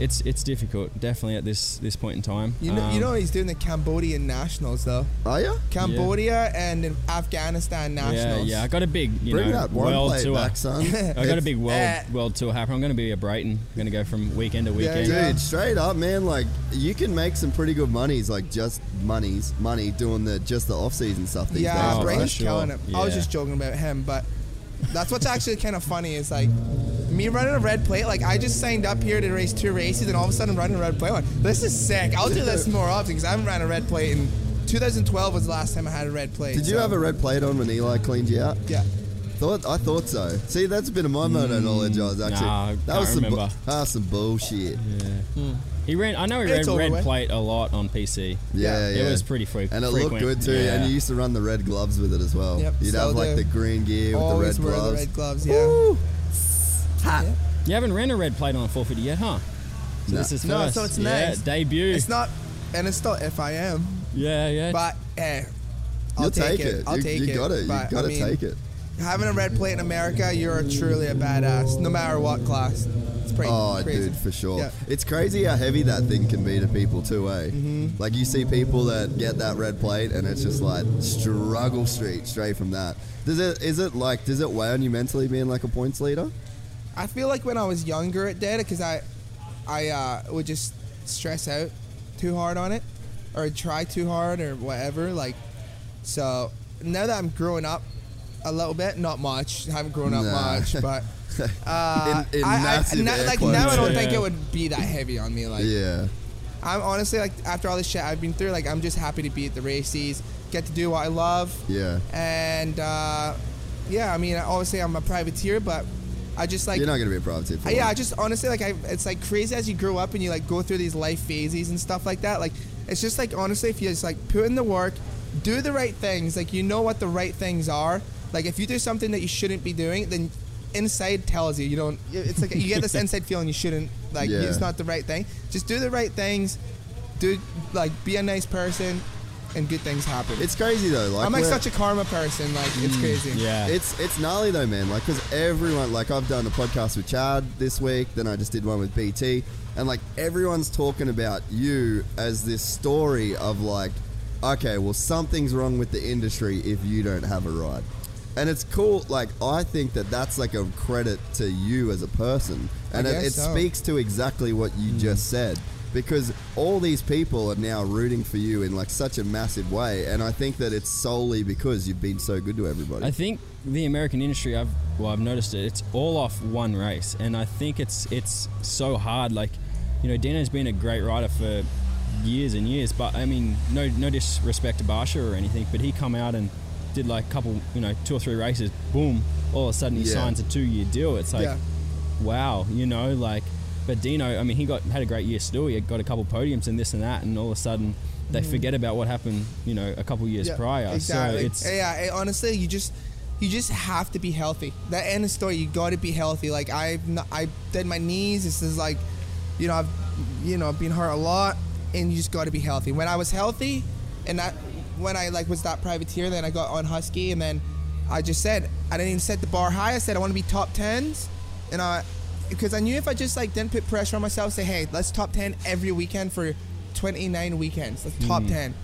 it's it's difficult, definitely at this this point in time. you know you Um, know he's doing the Cambodian nationals though Are you? Cambodia and Afghanistan Yeah, nationals yeah. yeah. I got a big, you Bring know, world tour. back, son. <laughs> I got a big world Eh. world tour happening. I'm going to be a Brighton. I'm going to go from weekend to weekend. yeah. Dude, straight up, man. Like you can make some pretty good monies, like just monies, money doing the just the off season stuff these yeah days. Oh, right? For sure. killing it I was just joking about him but that's what's actually kind of funny is like me running a red plate. Like I just signed up here to race two races, and all of a sudden I'm running a red plate. I'm like, this is sick. I'll do this more often because I haven't ran a red plate in 2012 was the last time I had a red plate. Did you so- have a red plate on when Eli cleaned you out? Yeah. Thought I thought so. See, that's a bit of my moto knowledge. I was actually nah, that was some bu- remember. that was some bullshit. Yeah. Hmm. He ran. I know he It's ran over red with. plate a lot on PC. Yeah, yeah. It was pretty frequent. and it frequent. looked good too. Yeah. And you used to run the red gloves with it as well. Yep, You'd so have like do. the green gear with the Always red wear gloves. the red gloves. Yeah. Hot. Yeah. You haven't ran a red plate on a 450 yet, huh? So No. this is No, first. so it's yeah, nice. debut. It's not, and it's still FIM, yeah, yeah. but eh, I'll You'll take, take it. I'll you, take you it. got it. You But, got to I mean, take it. Having a red plate in America, you're truly a badass, no matter what class. It's pretty Oh, crazy. dude, for sure. Yeah. It's crazy how heavy that thing can be to people too, eh? Mm-hmm. Like you see people that get that red plate, and it's just like struggle street straight from that. Does it? Is it like? Does it weigh on you mentally being like a points leader? I feel like when I was younger, it did because I, I uh, would just stress out too hard on it, or try too hard, or whatever. Like, so now that I'm growing up a little bit, not much. Haven't grown up Nah. much, but <laughs> uh, In- in I, I, massive now, air like now I don't Yeah. think it would be that heavy on me. Like, yeah. I'm honestly like after all this shit I've been through, like I'm just happy to be at the races, get to do what I love, Yeah. and uh, yeah, I mean, obviously I'm a privateer, but I just like You're not gonna be a privateer. For uh, yeah, I long. just honestly like I, it's like crazy as you grow up and you like go through these life phases and stuff like that. Like it's just like honestly, if you just like put in the work, do the right things, like you know what the right things are. Like if you do something that you shouldn't be doing, then inside tells you you don't. It's like you get this <laughs> inside feeling you shouldn't like. Yeah. It's not the right thing. Just do the right things. Do like be a nice person, and good things happen. It's crazy though. Like I'm like such a karma person. Like it's mm, crazy. yeah. It's it's gnarly though, man. Like, cause everyone, like, I've done a podcast with Chad this week. Then I just did one with BT, and like everyone's talking about you as this story of like, okay, well, something's wrong with the industry if you don't have a ride. And it's cool. Like, I think that that's like a credit to you as a person, and it, it so. speaks to exactly what you hmm. just said. Because all these people are now rooting for you in like such a massive way, and I think that it's solely because you've been so good to everybody. I think the American industry, I've well, I've noticed it. It's all off one race, and I think it's it's so hard. Like, you know, Dino's been a great rider for years and years, but I mean, no no disrespect to Barcia or anything, but he come out and did like a couple, you know, two or three races. Boom! All of a sudden, he Yeah. signs a two year deal. It's like, Yeah. wow, you know, like. But Dino, I mean, he got had a great year still. He got a couple podiums and this and that, and all of a sudden. They forget about what happened, you know, a couple years Mm. Yeah, prior. Exactly. So it's yeah. honestly, you just you just have to be healthy. That end of story. You got to be healthy. Like I've not, I did my knees. This is like, you know, I've you know been hurt a lot, and you just got to be healthy. When I was healthy, and that when I like was that privateer, then I got on Husky, and then I just said I didn't even set the bar high. I said I want to be top tens, and I because I knew if I just like didn't put pressure on myself, say hey, let's top ten every weekend for 29 weekends. Let's top hmm. 10.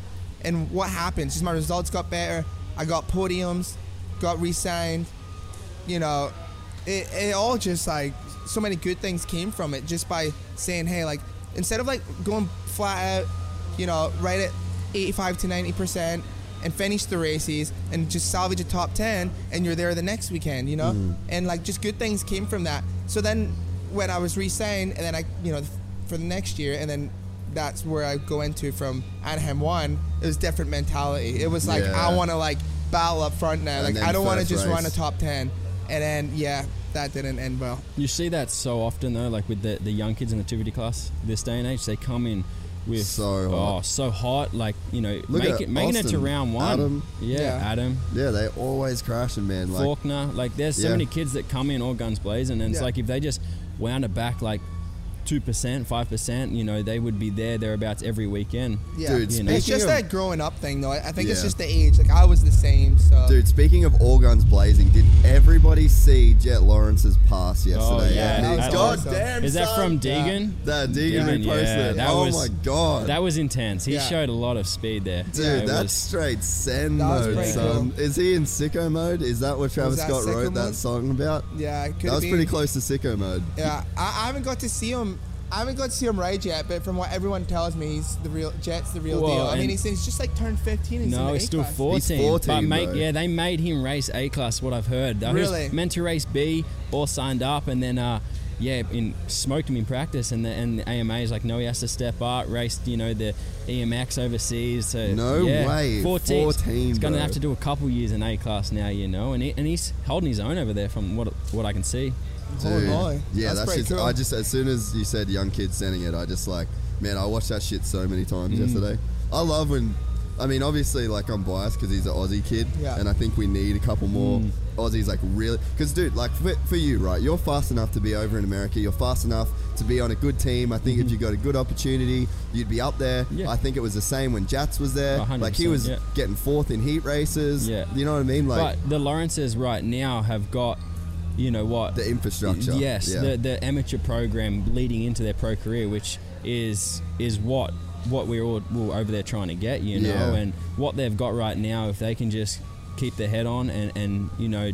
And what happened? Just my results got better. I got podiums, got re-signed. You know, it, it all just like so many good things came from it just by saying, hey, like instead of like going flat out, you know, right at 85 to 90 percent and finish the races and just salvage a top 10 and you're there the next weekend, you know? Mm. And like just good things came from that. So then when I was re-signed and then I, you know, for the next year and then that's where I go into from Anaheim 1, it was different mentality. It was like, Yeah. I want to like battle up front now. And like, I don't want to first just run a top 10. And then, yeah, that didn't end well. You see that so often though, like with the, the young kids in the activity class this day and age, they come in with So oh, hot. oh so hot, like you know, Look make it, making it to round one. Adam. Yeah, Yeah. Adam, yeah, they always crashing, man. Like, Faulkner, like there's so Yeah. many kids that come in all guns blazing, and it's Yeah. like if they just wound it back like two percent, five percent, you know, they would be there thereabouts every weekend. Yeah. Dude, You know. it's just of- that growing up thing, though. I I think it's just the age. Like, I was the same, so. Dude, speaking of all guns blazing, did everybody see Jet Lawrence's pass oh, yesterday? Oh, yeah, And that was God awesome. damn, Is that son. from Deegan? That Deegan Deegan, reposted yeah, it. that oh was- my god. That was intense. He Yeah. showed a lot of speed there. Dude, Yeah, that's was- straight send That mode, pretty son. Is he in sicko mode? Is that what Travis that Scott sicko wrote that song about? Yeah, it That was be. pretty close to sicko mode. Yeah, I, I haven't got to see him I haven't got to see him ride yet, but from what everyone tells me, he's the real Jet's the real Well, deal. I mean, he's, he's just like turned 15. He's in no, the he's still A-class. 14. 14, but mate, yeah, they made him race A class. What I've heard. Uh, he was Really? meant to race B, all signed up, and then uh, yeah, in smoked him in practice, and the and the AMA is like, no, he has to step up. Raced, you know, the EMX overseas. So, No yeah, way, 14. 14, He's going to bro. have to do a couple years in A class now, you know, and he, and he's holding his own over there from what what I can see. Holy moly. Yeah, That's that's, just. cool. I just as soon as you said young kids sending it, I just like, man, I watched that shit so many times Mm. yesterday. I love when, I mean, obviously, like I'm biased because he's an Aussie kid, Yeah. and I think we need a couple more Mm. Aussies, like really, because dude, like for, for you, right? You're fast enough to be over in America. You're fast enough to be on a good team. I think if you got a good opportunity, you'd be up there. Mm-hmm. Yeah. I think it was the same when Jats was there. Like he was yeah. getting fourth in heat races. Yeah. you know what I mean? Like but the Lawrences right now have got, you know what? the infrastructure. Yes, yeah. the the amateur program leading into their pro career, which is is what what we're all we're over there trying to get, you know, Yeah. and what they've got right now. If they can just keep their head on and and you know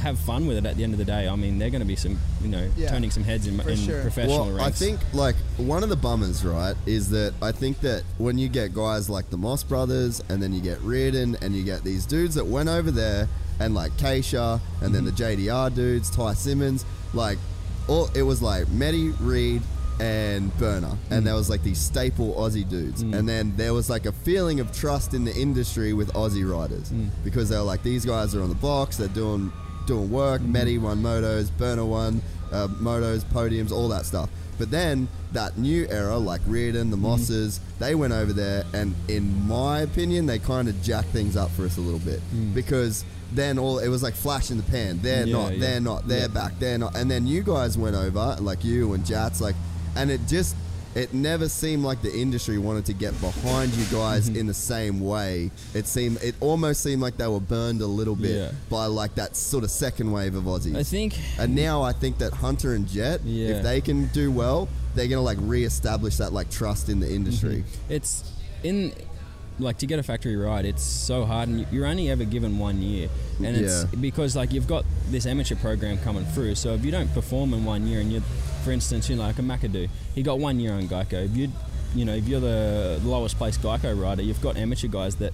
have fun with it at the end of the day, I mean, they're going to be some you know Yeah, turning some heads in, for in sure. professional well, I think like one of the bummers, right, is that I think that when you get guys like the Moss brothers, and then you get Reardon, and you get these dudes that went over there, and like Keisha, and then the Mm-hmm. JDR dudes, Ty Simmons, like all it was like Medi Reed and Burner, and there mm. was like these staple Aussie dudes, mm. and then there was like a feeling of trust in the industry with Aussie riders mm. because they were like these guys are on the box, they're doing doing work. Medi won motos, Burner won uh, motos, podiums, all that stuff. But then that new era, like Reardon, the Mosses, they went over there, and in my opinion, they kind of jacked things up for us a little bit because then all it was like flash in the pan. They're Yeah, not, yeah. they're not, they're Yeah. back, they're not. And then you guys went over, like you and Jats, like, and it just. It never seemed like the industry wanted to get behind you guys Mm-hmm. in the same way. It seemed, it almost seemed like they were burned a little bit Yeah. by like that sort of second wave of Aussies. I think And now I think that Hunter and Jet, Yeah. if they can do well, they're gonna like re-establish that like trust in the industry. it's in like to get a factory ride it's so hard and you're only ever given one year. And it's Yeah. because like you've got this amateur program coming through so if you don't perform in one year and you're, for instance you know like a McAdoo he got one year on Geico. If you you know if you're the lowest placed Geico rider you've got amateur guys that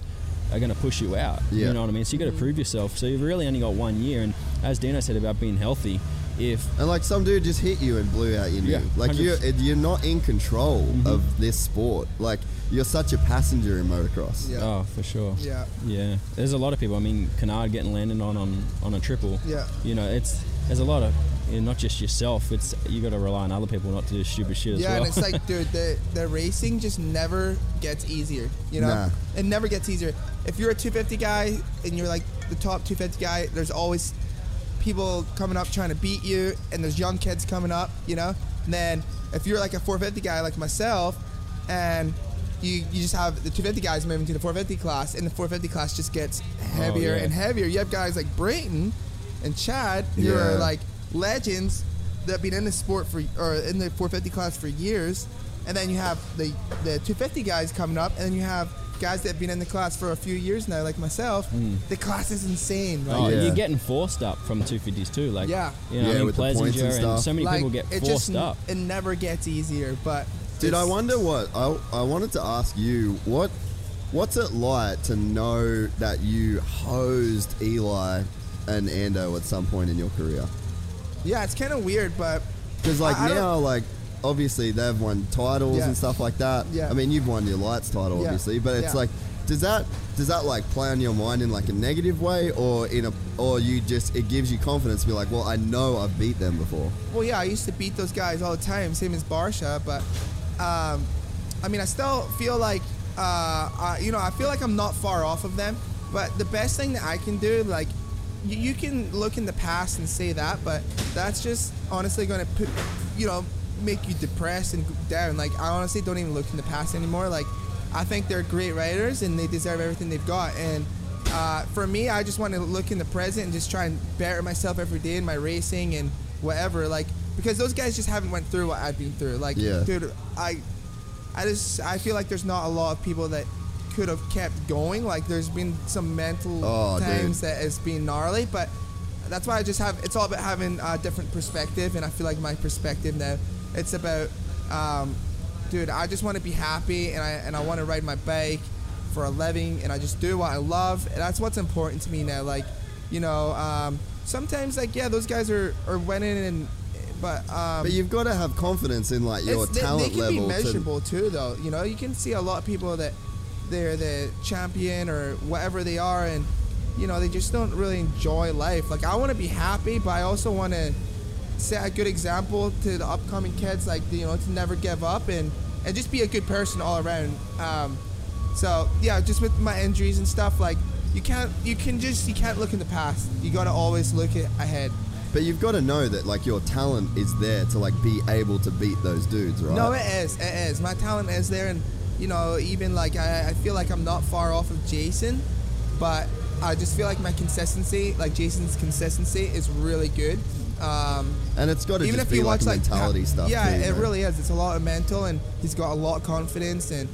are going to push you out. Yeah. you know what I mean? So you got to prove yourself. So you've really only got one year and as Dino said about being healthy if And like some dude just hit you and blew out your knee. Yeah, like you're 100%. you're not in control mm-hmm. of this sport. Like you're such a passenger in motocross. Yeah. oh for sure Yeah. Yeah, there's a lot of people. I mean, Canard getting landed on on, on a triple. Yeah. You know, it's there's a lot of you know, not just yourself. It's you got to rely on other people not to do stupid shit as Yeah, well. and it's like, <laughs> dude, the the racing just never gets easier. You know, Nah. it never gets easier. If you're a 250 guy and you're like the top 250 guy, there's always people coming up trying to beat you, and there's young kids coming up. You know, and then if you're like a 450 guy like myself, and you, you just have the 250 guys moving to the 450 class, and the 450 class just gets oh, heavier yeah. and heavier. You have guys like Brayton and Chad who Yeah. are like legends that have been in the sport for or in the 450 class for years, and then you have the the 250 guys coming up, and then you have guys that have been in the class for a few years now, like myself. Hmm. The class is insane. Like, oh, Yeah. you're getting forced up from 250s too. Like Yeah. you know, Yeah, I mean, with the points and Plessinger and, stuff. so many like, people get it forced just up. it never gets easier. But Dude, I wonder what I, I wanted to ask you what what's it like to know that you hosed Eli and Ando at some point in your career? Yeah, it's kind of weird, but Because like I- I now, like obviously they've won titles Yeah. and stuff like that. Yeah. I mean, you've won your lights title, Yeah. obviously, but it's Yeah. like, does that does that like play on your mind in like a negative way, or in a or you just it gives you confidence to be like, well, I know I've beat them before. Well, yeah, I used to beat those guys all the time, same as Barcia. But um, I mean, I still feel like, uh, I, you know, I feel like I'm not far off of them. But the best thing that I can do, like, you, you can look in the past and say that, but that's just honestly going to put, you know, make you depressed and down. Like, I honestly don't even look in the past anymore. Like, I think they're great writers and they deserve everything they've got. And uh, for me, I just want to look in the present and just try and better myself every day in my racing and whatever. Like, because those guys just haven't went through what I've been through. Like, Yeah. dude, I, I just I feel like there's not a lot of people that could have kept going. Like, there's been some mental Oh, dude. times that has been gnarly, but that's why I just have. It's all about having a different perspective, and I feel like my perspective now, it's about um, dude, I just want to be happy and I and I want to ride my bike for a living and I just do what I love. And that's what's important to me now. Like, you know, um, sometimes like yeah, those guys are are winning and but um, But you've got to have confidence in like your they- talent they, can level. be to- measurable too, though. You know, you can see a lot of people that they're the champion or whatever they are, and you know they just don't really enjoy life. Like I want to be happy, but I also want to set a good example to the upcoming kids, like you know, to never give up and and just be a good person all around. Um, so yeah, just with my injuries and stuff, like you can't you can just you can't look in the past. You got to always look ahead. But you've got to know that like your talent is there to like be able to beat those dudes, right? No, it is. It is. My talent is there, and you know, even like I, I feel like I'm not far off of Jason, but I just feel like my consistency, like Jason's consistency, is really good. Um, and it's got to even just if be you like watch like mentality ha- stuff. yeah, too, it man. really is. It's a lot of mental, and he's got a lot of confidence, and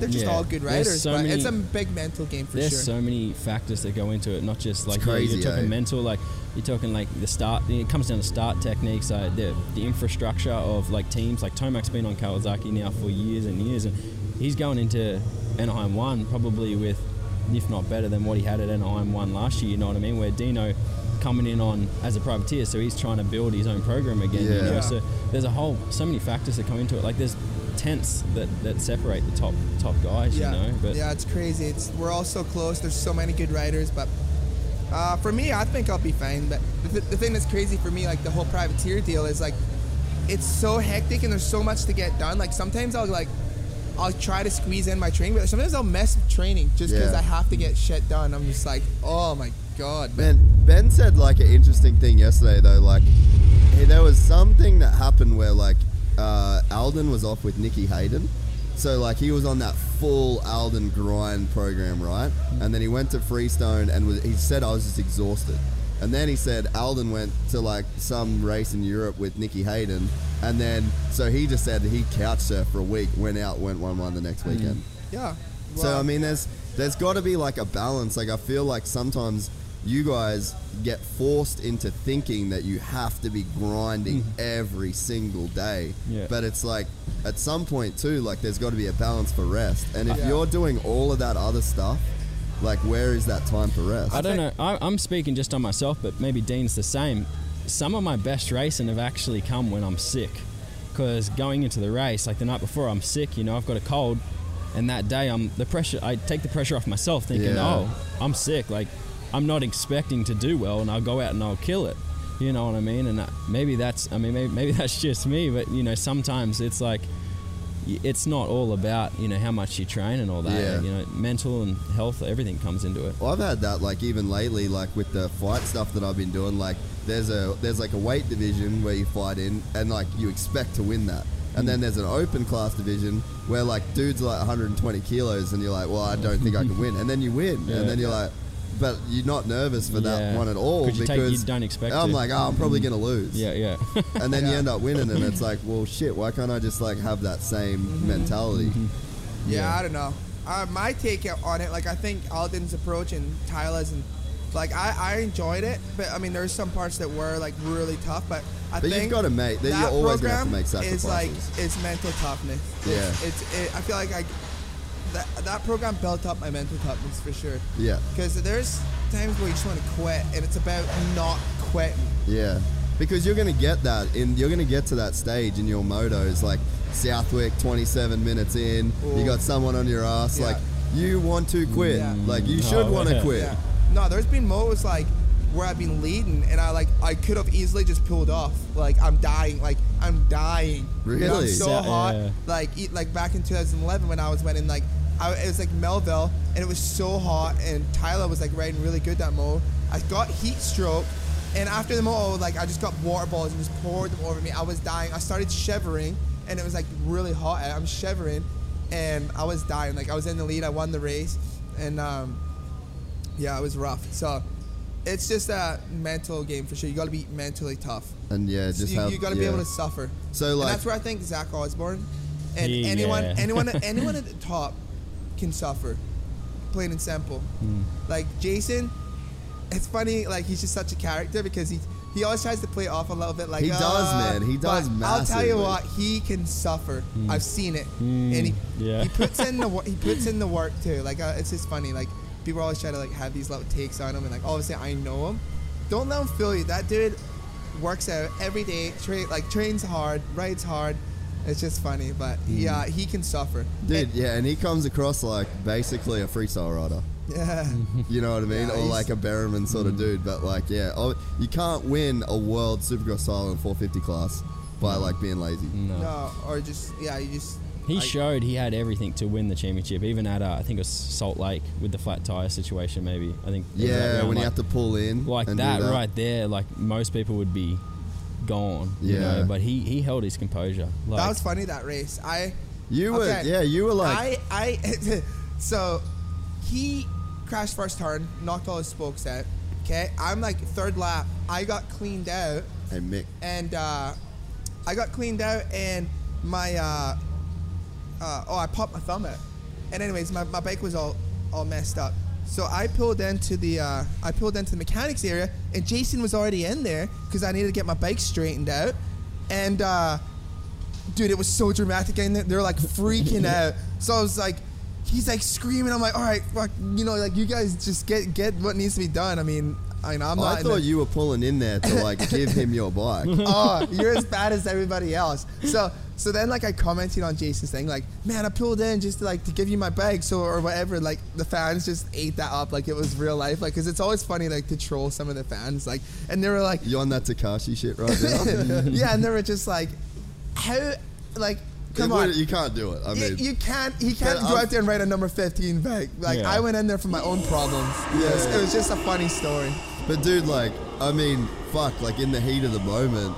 they're just Yeah. all good There's riders. so but many- it's a big mental game for There's sure. so many factors that go into it. Not just like you know, crazy, you're talking eh? mental, like you're talking like the start. It comes down to start techniques, uh, the the infrastructure of like teams. Like Tomac's been on Kawasaki now for years and years, and he's going into Anaheim one probably with, if not better than what he had at Anaheim one last year. You know what I mean? Where Dino coming in on as a privateer, so he's trying to build his own program again. You Yeah. know? So there's a whole so many factors that come into it. Like there's tenths that, that separate the top top guys. yeah, You know, but yeah, it's crazy. It's we're all so close. There's so many good riders, but uh, for me, I think I'll be fine. But the, th- the thing that's crazy for me, like the whole privateer deal, is like it's so hectic and there's so much to get done. Like sometimes I'll like I'll try to squeeze in my training, but sometimes I'll mess with training just because Yeah. I have to get shit done. I'm just like, oh my god, Man, Ben said like an interesting thing yesterday though. Like, hey, there was something that happened where like uh, Aldon was off with Nicky Hayden, so like he was on that full Aldon grind program, right? And then he went to Freestone and was, he said I was just exhausted. And then he said Aldon went to like some race in Europe with Nicky Hayden, and then so he just said he couch surfed for a week, went out, went one one the next weekend. yeah. So I mean, there's there's got to be like a balance. Like I feel like sometimes you guys get forced into thinking that you have to be grinding mm. every single day. Yeah. But it's like at some point too, like there's got to be a balance for rest. And if Yeah. you're doing all of that other stuff, like where is that time for rest? I don't know. I, I'm speaking just on myself, but maybe Dean's the same. Some of my best racing have actually come when I'm sick. Because going into the race, like the night before, I'm sick. You know, I've got a cold, and that day, I'm the pressure. I take the pressure off myself, thinking, Yeah. "Oh, I'm sick. Like, I'm not expecting to do well, and I'll go out and I'll kill it." You know what I mean? And maybe that's. I mean, maybe, maybe <laughs> that's just me, but you know, sometimes it's like. It's not all about you know how much you train and all that. Yeah. You know, mental and health, everything comes into it. Well, I've had that like even lately, like with the fight stuff that I've been doing. Like there's a there's like a weight division where you fight in, and like you expect to win that. And then hmm. there's an open class division where like dudes are like 120 kilos, and you're like, well, I don't think I can <laughs> win. And then you win, Yeah. and then you're like, but you're not nervous for that Yeah. one at all 'Cause you take- you because don't expect I'm to. like, oh, I'm probably gonna lose. Yeah, yeah. <laughs> And then you Yeah. end up winning, and it's <laughs> like, well, shit, why can't I just like have that same Mm-hmm. mentality? Yeah, I don't know. Uh, my take on it, like I think Aldon's approach and Tyler's and like I, I enjoyed it, but I mean there's some parts that were like really tough, but I think you've gotta make- that that you're always gonna have to program make is like sacrifices. it's mental toughness. Yeah. it's, it's it, I feel like I that that program built up my mental toughness for sure. Yeah. Because there's times where you just want to quit, and it's about not quitting. Yeah, because you're gonna get that and You're gonna get to that stage in your motos, like Southwick, 27 minutes in, you got someone on your ass. Yeah. Like you want to quit. Yeah. Like you should Oh, want to yeah. quit. Yeah. No, there's been motos like where I've been leading and I like I could have easily just pulled off. Like I'm dying. Like I'm dying. Really? I'm so Yeah, hot. yeah. Like e- like back in 2011 when I was winning like I, it was like Millville and it was so hot and Tyler was like riding really good that moto. I got heat stroke and after the moto like I just got water balls and just poured them over me. I was dying. I started shivering and it was like really hot. I'm shivering and I was dying. Like I was in the lead. I won the race and um yeah, it was rough. So it's just a mental game for sure. You got to be mentally tough. And yeah, just you, have. you got to be able to suffer. So, and that's where I think Zach Osborne and Yeah. anyone, anyone, anyone at the top can suffer. Plain and simple. Hmm. Like Jason, it's funny. Like he's just such a character because he he always tries to play off a little bit like He does, "Uh," man. He does I'll tell you what, he can suffer. I've seen it, and he, yeah. he puts in the he <laughs> puts in the work too. Like uh, it's just funny. Like people always try to like have these little takes on him, and like obviously I know him. Don't let him fool you. That dude works out every day. Tra- like trains hard, rides hard. It's just funny, but yeah, he can suffer. Dude, And- yeah, and he comes across like basically a freestyle rider. yeah. <laughs> You know what I mean? Yeah, or like a Berriman sort of dude. But like, yeah, oh, you can't win a world Supercross style in 450 class by like being lazy. No. No, or just yeah, you just. He I- showed he had everything to win the championship, even at uh, I think it was Salt Lake with the flat tire situation. Maybe I think. it was that Yeah, round, when you like- have to pull in like and do that, right there, like most people would be gone. You know, but he he held his composure. Like, that was funny that race. I You were, Okay. yeah, you were like, I I <laughs> so he crashed first turn, knocked all his spokes out. Okay, I'm like third lap. I got cleaned out, hey Mick, and uh, I got cleaned out, and my uh, uh, oh, I popped my thumb out. And anyways, my, my bike was all all messed up. So I pulled into the uh, I pulled into the mechanics area, and Jason was already in there because I needed to get my bike straightened out. And uh, dude, it was so dramatic, and they're, they're like freaking <laughs> out. So I was like, he's like screaming. I'm like, all right, fuck, you know, like you guys just get get what needs to be done. I mean, I know I'm not. I thought the- you were pulling in there to like give him your bike. <laughs> oh, you're as bad as everybody else. So so then like I commented on Jason's thing, like, man, I pulled in just to, like to give you my bag, so or whatever. Like the fans just ate that up like it was real life, like because it's always funny like to troll some of the fans, like, and they were like, You're on that Takashi shit right now? <laughs> yeah, and they were just like, how, like, come on. you can't do it. I mean, you can't. He can't go out there and write a number fifteen bag. Like Yeah. I went in there for my own problems. Yeah, it was, it was just a funny story. but dude, like, I mean, fuck, like in the heat of the moment.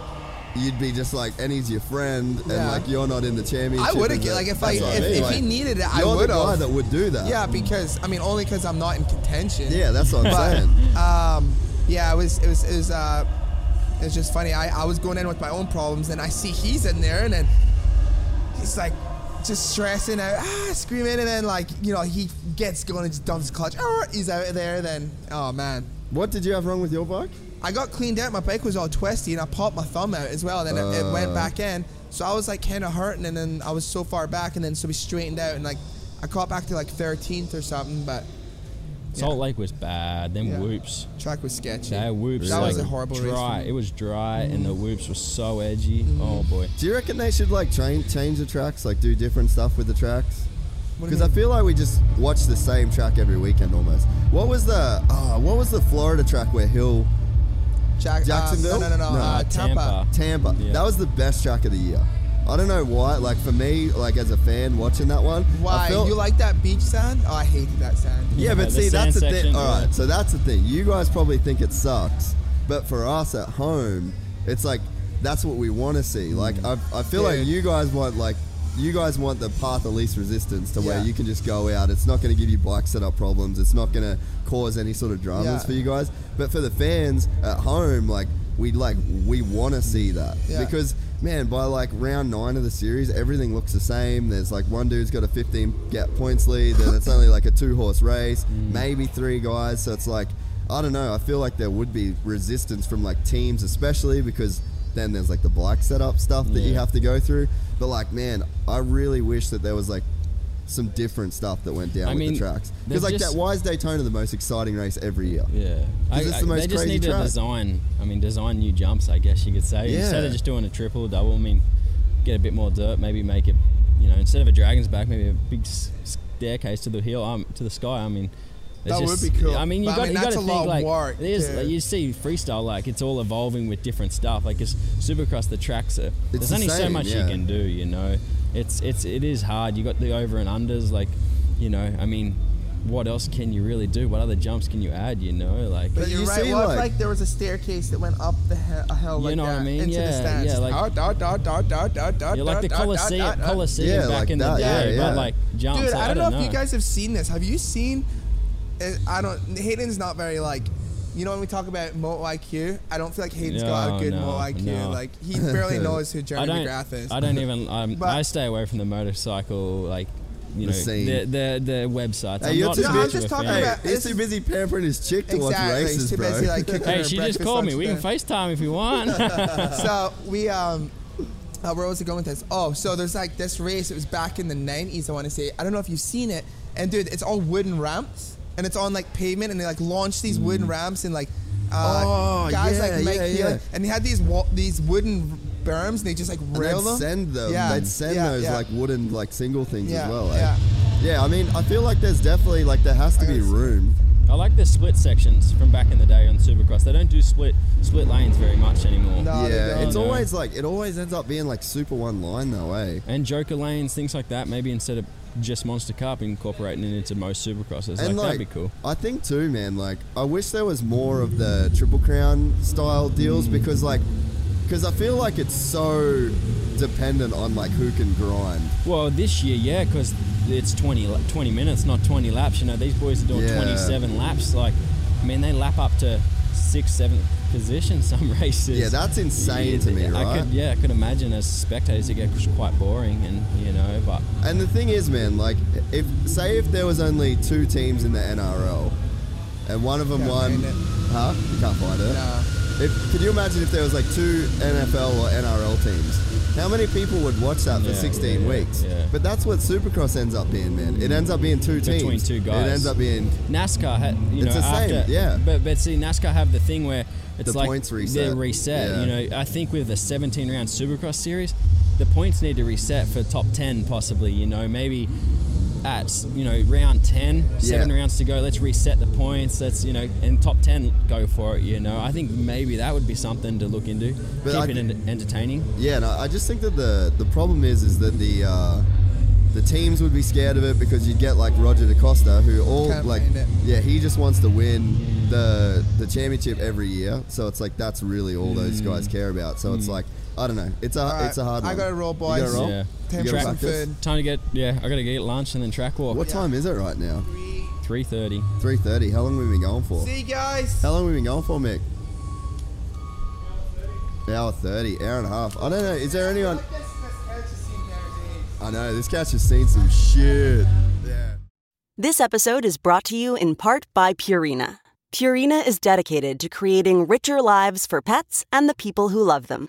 You'd be just like, and he's your friend, and Yeah. like you're not in the championship. I would have like if I if, mean, if like, he needed it, I would have. that would do that. Yeah, because I mean only because I'm not in contention. Yeah, that's what I'm But saying. um, yeah, it was it was it was uh, it was just funny. I, I was going in with my own problems, and I see he's in there, and then he's like just stressing out, ah, screaming, and then like you know he gets going and just dumps clutch. Oh, he's out there. Then oh man, What did you have wrong with your bike? I got cleaned out. My bike was all twisty, and I popped my thumb out as well. And then it, it went Uh. back in, so I was like kind of hurting, and then I was so far back, and then so we straightened out, and like I caught back to like 13th or something, but Salt Lake was bad. Them Yeah. whoops. track was sketchy. That whoops. That was a horrible race dry. Mm-hmm. It was dry, and the whoops were so edgy. Oh boy. Do you reckon they should like train, change the tracks, like do different stuff with the tracks? What do you Because I feel like we just watch the same track every weekend almost. What was the uh, what was the Florida track where Hill Jack, uh, Jacksonville? no, no, no, no. No. Uh, Tampa. Tampa? Yeah. That was the best track of the year. I don't know why. Like for me, like as a fan watching that one, I Why? felt- you like that beach sand? Oh, I hated that sand. Yeah, Yeah, but the see, that's the sand thing. section, All right, yeah. so that's the thing. You guys probably think it sucks, but for us at home, it's like that's what we want to see. Like I, I feel like you guys want like you guys want the path of least resistance to where Yeah. you can just go out. It's not going to give you bike setup problems. It's not going to cause any sort of dramas Yeah. for you guys. But for the fans at home, like we like we want to see that Yeah. because man, by like round nine of the series, everything looks the same. There's like one dude's got a 15 gap points lead, then it's only like a two horse race, mm. maybe three guys. So it's like, I don't know. I feel like there would be resistance from like teams, especially because then there's like the bike setup stuff that you have to go through. But like, man, I really wish that there was like some different stuff that went down I with mean, the tracks. Because like just- that, why is Daytona the most exciting race every year? Yeah, I, it's the most they just crazy need to track. design. I mean, design new jumps. I guess you could say Yeah. instead of just doing a triple, double. I mean, get a bit more dirt. Maybe make it, you know, instead of a dragon's back, maybe a big staircase to the hill, um, to the sky. I mean. There's That would be cool. I mean, you But, I got mean, you got to think lot of like work, it is. too. Like, you see freestyle like it's all evolving with different stuff. Like, it's Supercross, the tracks are. there's the only so much yeah. you can do. You know, it's it's it is hard. You got the over and unders. Like, you know, I mean, what else can you really do? What other jumps can you add? You know, like. But you're you right. see, what like- like there was a staircase that went up the hill, a hill You like know what that I mean? into the Yeah, stands? yeah, like- Dot, dot, dot, dot, dot, dot, dot, You're like the dot, dot, Colosseum, dot, dot. Colosseum Yeah, back like in that, the day, yeah, yeah. but like jumps. Dude, like, I don't know if you guys have seen this. Have you seen? I don't. Hayden's not very like. You know when we talk about moto IQ, I don't feel like Hayden's got No, a good no, moto IQ. no. Like he barely <laughs> knows who I Jeremy don't. McGrath is. I don't even. Um, <laughs> But- I stay away from the motorcycle like you The know scene. the the, the websites. Hey, I'm you're not too too No, I'm much busy. just a talking fan. about- Hey, he's too busy pampering his chick to watch Exactly. races, He's too bro. busy, like, <laughs> cooking Hey, her she just breakfast, called me. lunch, We can dinner. FaceTime if you want. so we um uh, where was it going with this? Oh, so there's like this race. It was back in the 90s. I want to say. I don't know if you've seen it. And dude, it's all wooden ramps, and it's on like pavement, and they like launch these wooden ramps, and like uh, Mm. Oh, guys yeah, like Mike yeah, Healy, yeah. and they had these wa- these wooden berms, and they just like And rail they'd them. send them. Yeah, They'd send yeah, those yeah. like wooden like single things Yeah, as well. eh? yeah. Yeah, I mean, I feel like there's definitely like there has to I be gotta see. room. I like the split sections from back in the day on Supercross. They don't do split split lanes very much anymore. No, yeah, don't. it's No. always like it always ends up being like super one line though, eh? And Joker lanes, things like that. Maybe instead of just Monster Cup, incorporating it into most Supercrosses. And like, like, that'd be cool. I think too, man. Like, I wish there was more of the Triple Crown style deals because, like, because I feel like it's so dependent on like who can grind. Well, this year, yeah, because it's 20, la- 20 minutes, not 20 laps. You know, these boys are doing Yeah. 27 laps. Like, I mean, they lap up to sixth, seventh position <laughs> some races. Yeah, that's insane to me, I right? could, yeah, I could imagine as spectators it gets quite boring, and you know, but And the thing is, man, like, if say if there was only two teams in the NRL, and one of them Can't won, find huh? You can't find it. Nah. If, can you imagine if there was like two NFL or NRL teams? How many people would watch that for Yeah, 16 yeah, weeks? yeah. But that's what Supercross ends up being, man. It ends up being two teams. Between two guys. It ends up being NASCAR had, you It's know, the same, yeah. But but see, NASCAR have the thing where it's The like points they're reset. reset. Yeah. You know, I think with the 17 round Supercross series, the points need to reset for top 10 possibly. You know, maybe at you know round 10, seven Yeah. rounds to go. Let's reset the points. Let's you know, and top 10 go for it. You know, I think maybe that would be something to look into. But Keep I it thi- entertaining. Yeah, no, I just think that the the problem is is that the uh, the teams would be scared of it because you'd get like Roger De Coster, who all Can't like yeah, he just wants to win the the championship every year. So it's like that's really all those guys care about. So it's like I don't know, it's a All right, it's a hard one. I gotta roll, You gotta roll? Yeah. Time You gotta some food. Time to get yeah. I got to get lunch and then track walk. What time is it right now? 3:30. Three thirty. How long have we been going for? See you guys. How long have we been going for, Mick? Hour thirty, hour and a half. I don't know. Is there anyone? I know this catch has seen some shit. Yeah. This episode is brought to you in part by Purina. Purina is dedicated to creating richer lives for pets and the people who love them.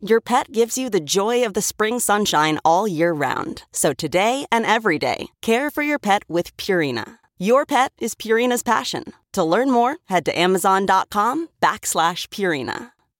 Your pet gives you the joy of the spring sunshine all year round. So today and every day, care for your pet with Purina. Your pet is Purina's passion. To learn more, head to amazon.com backslash Purina.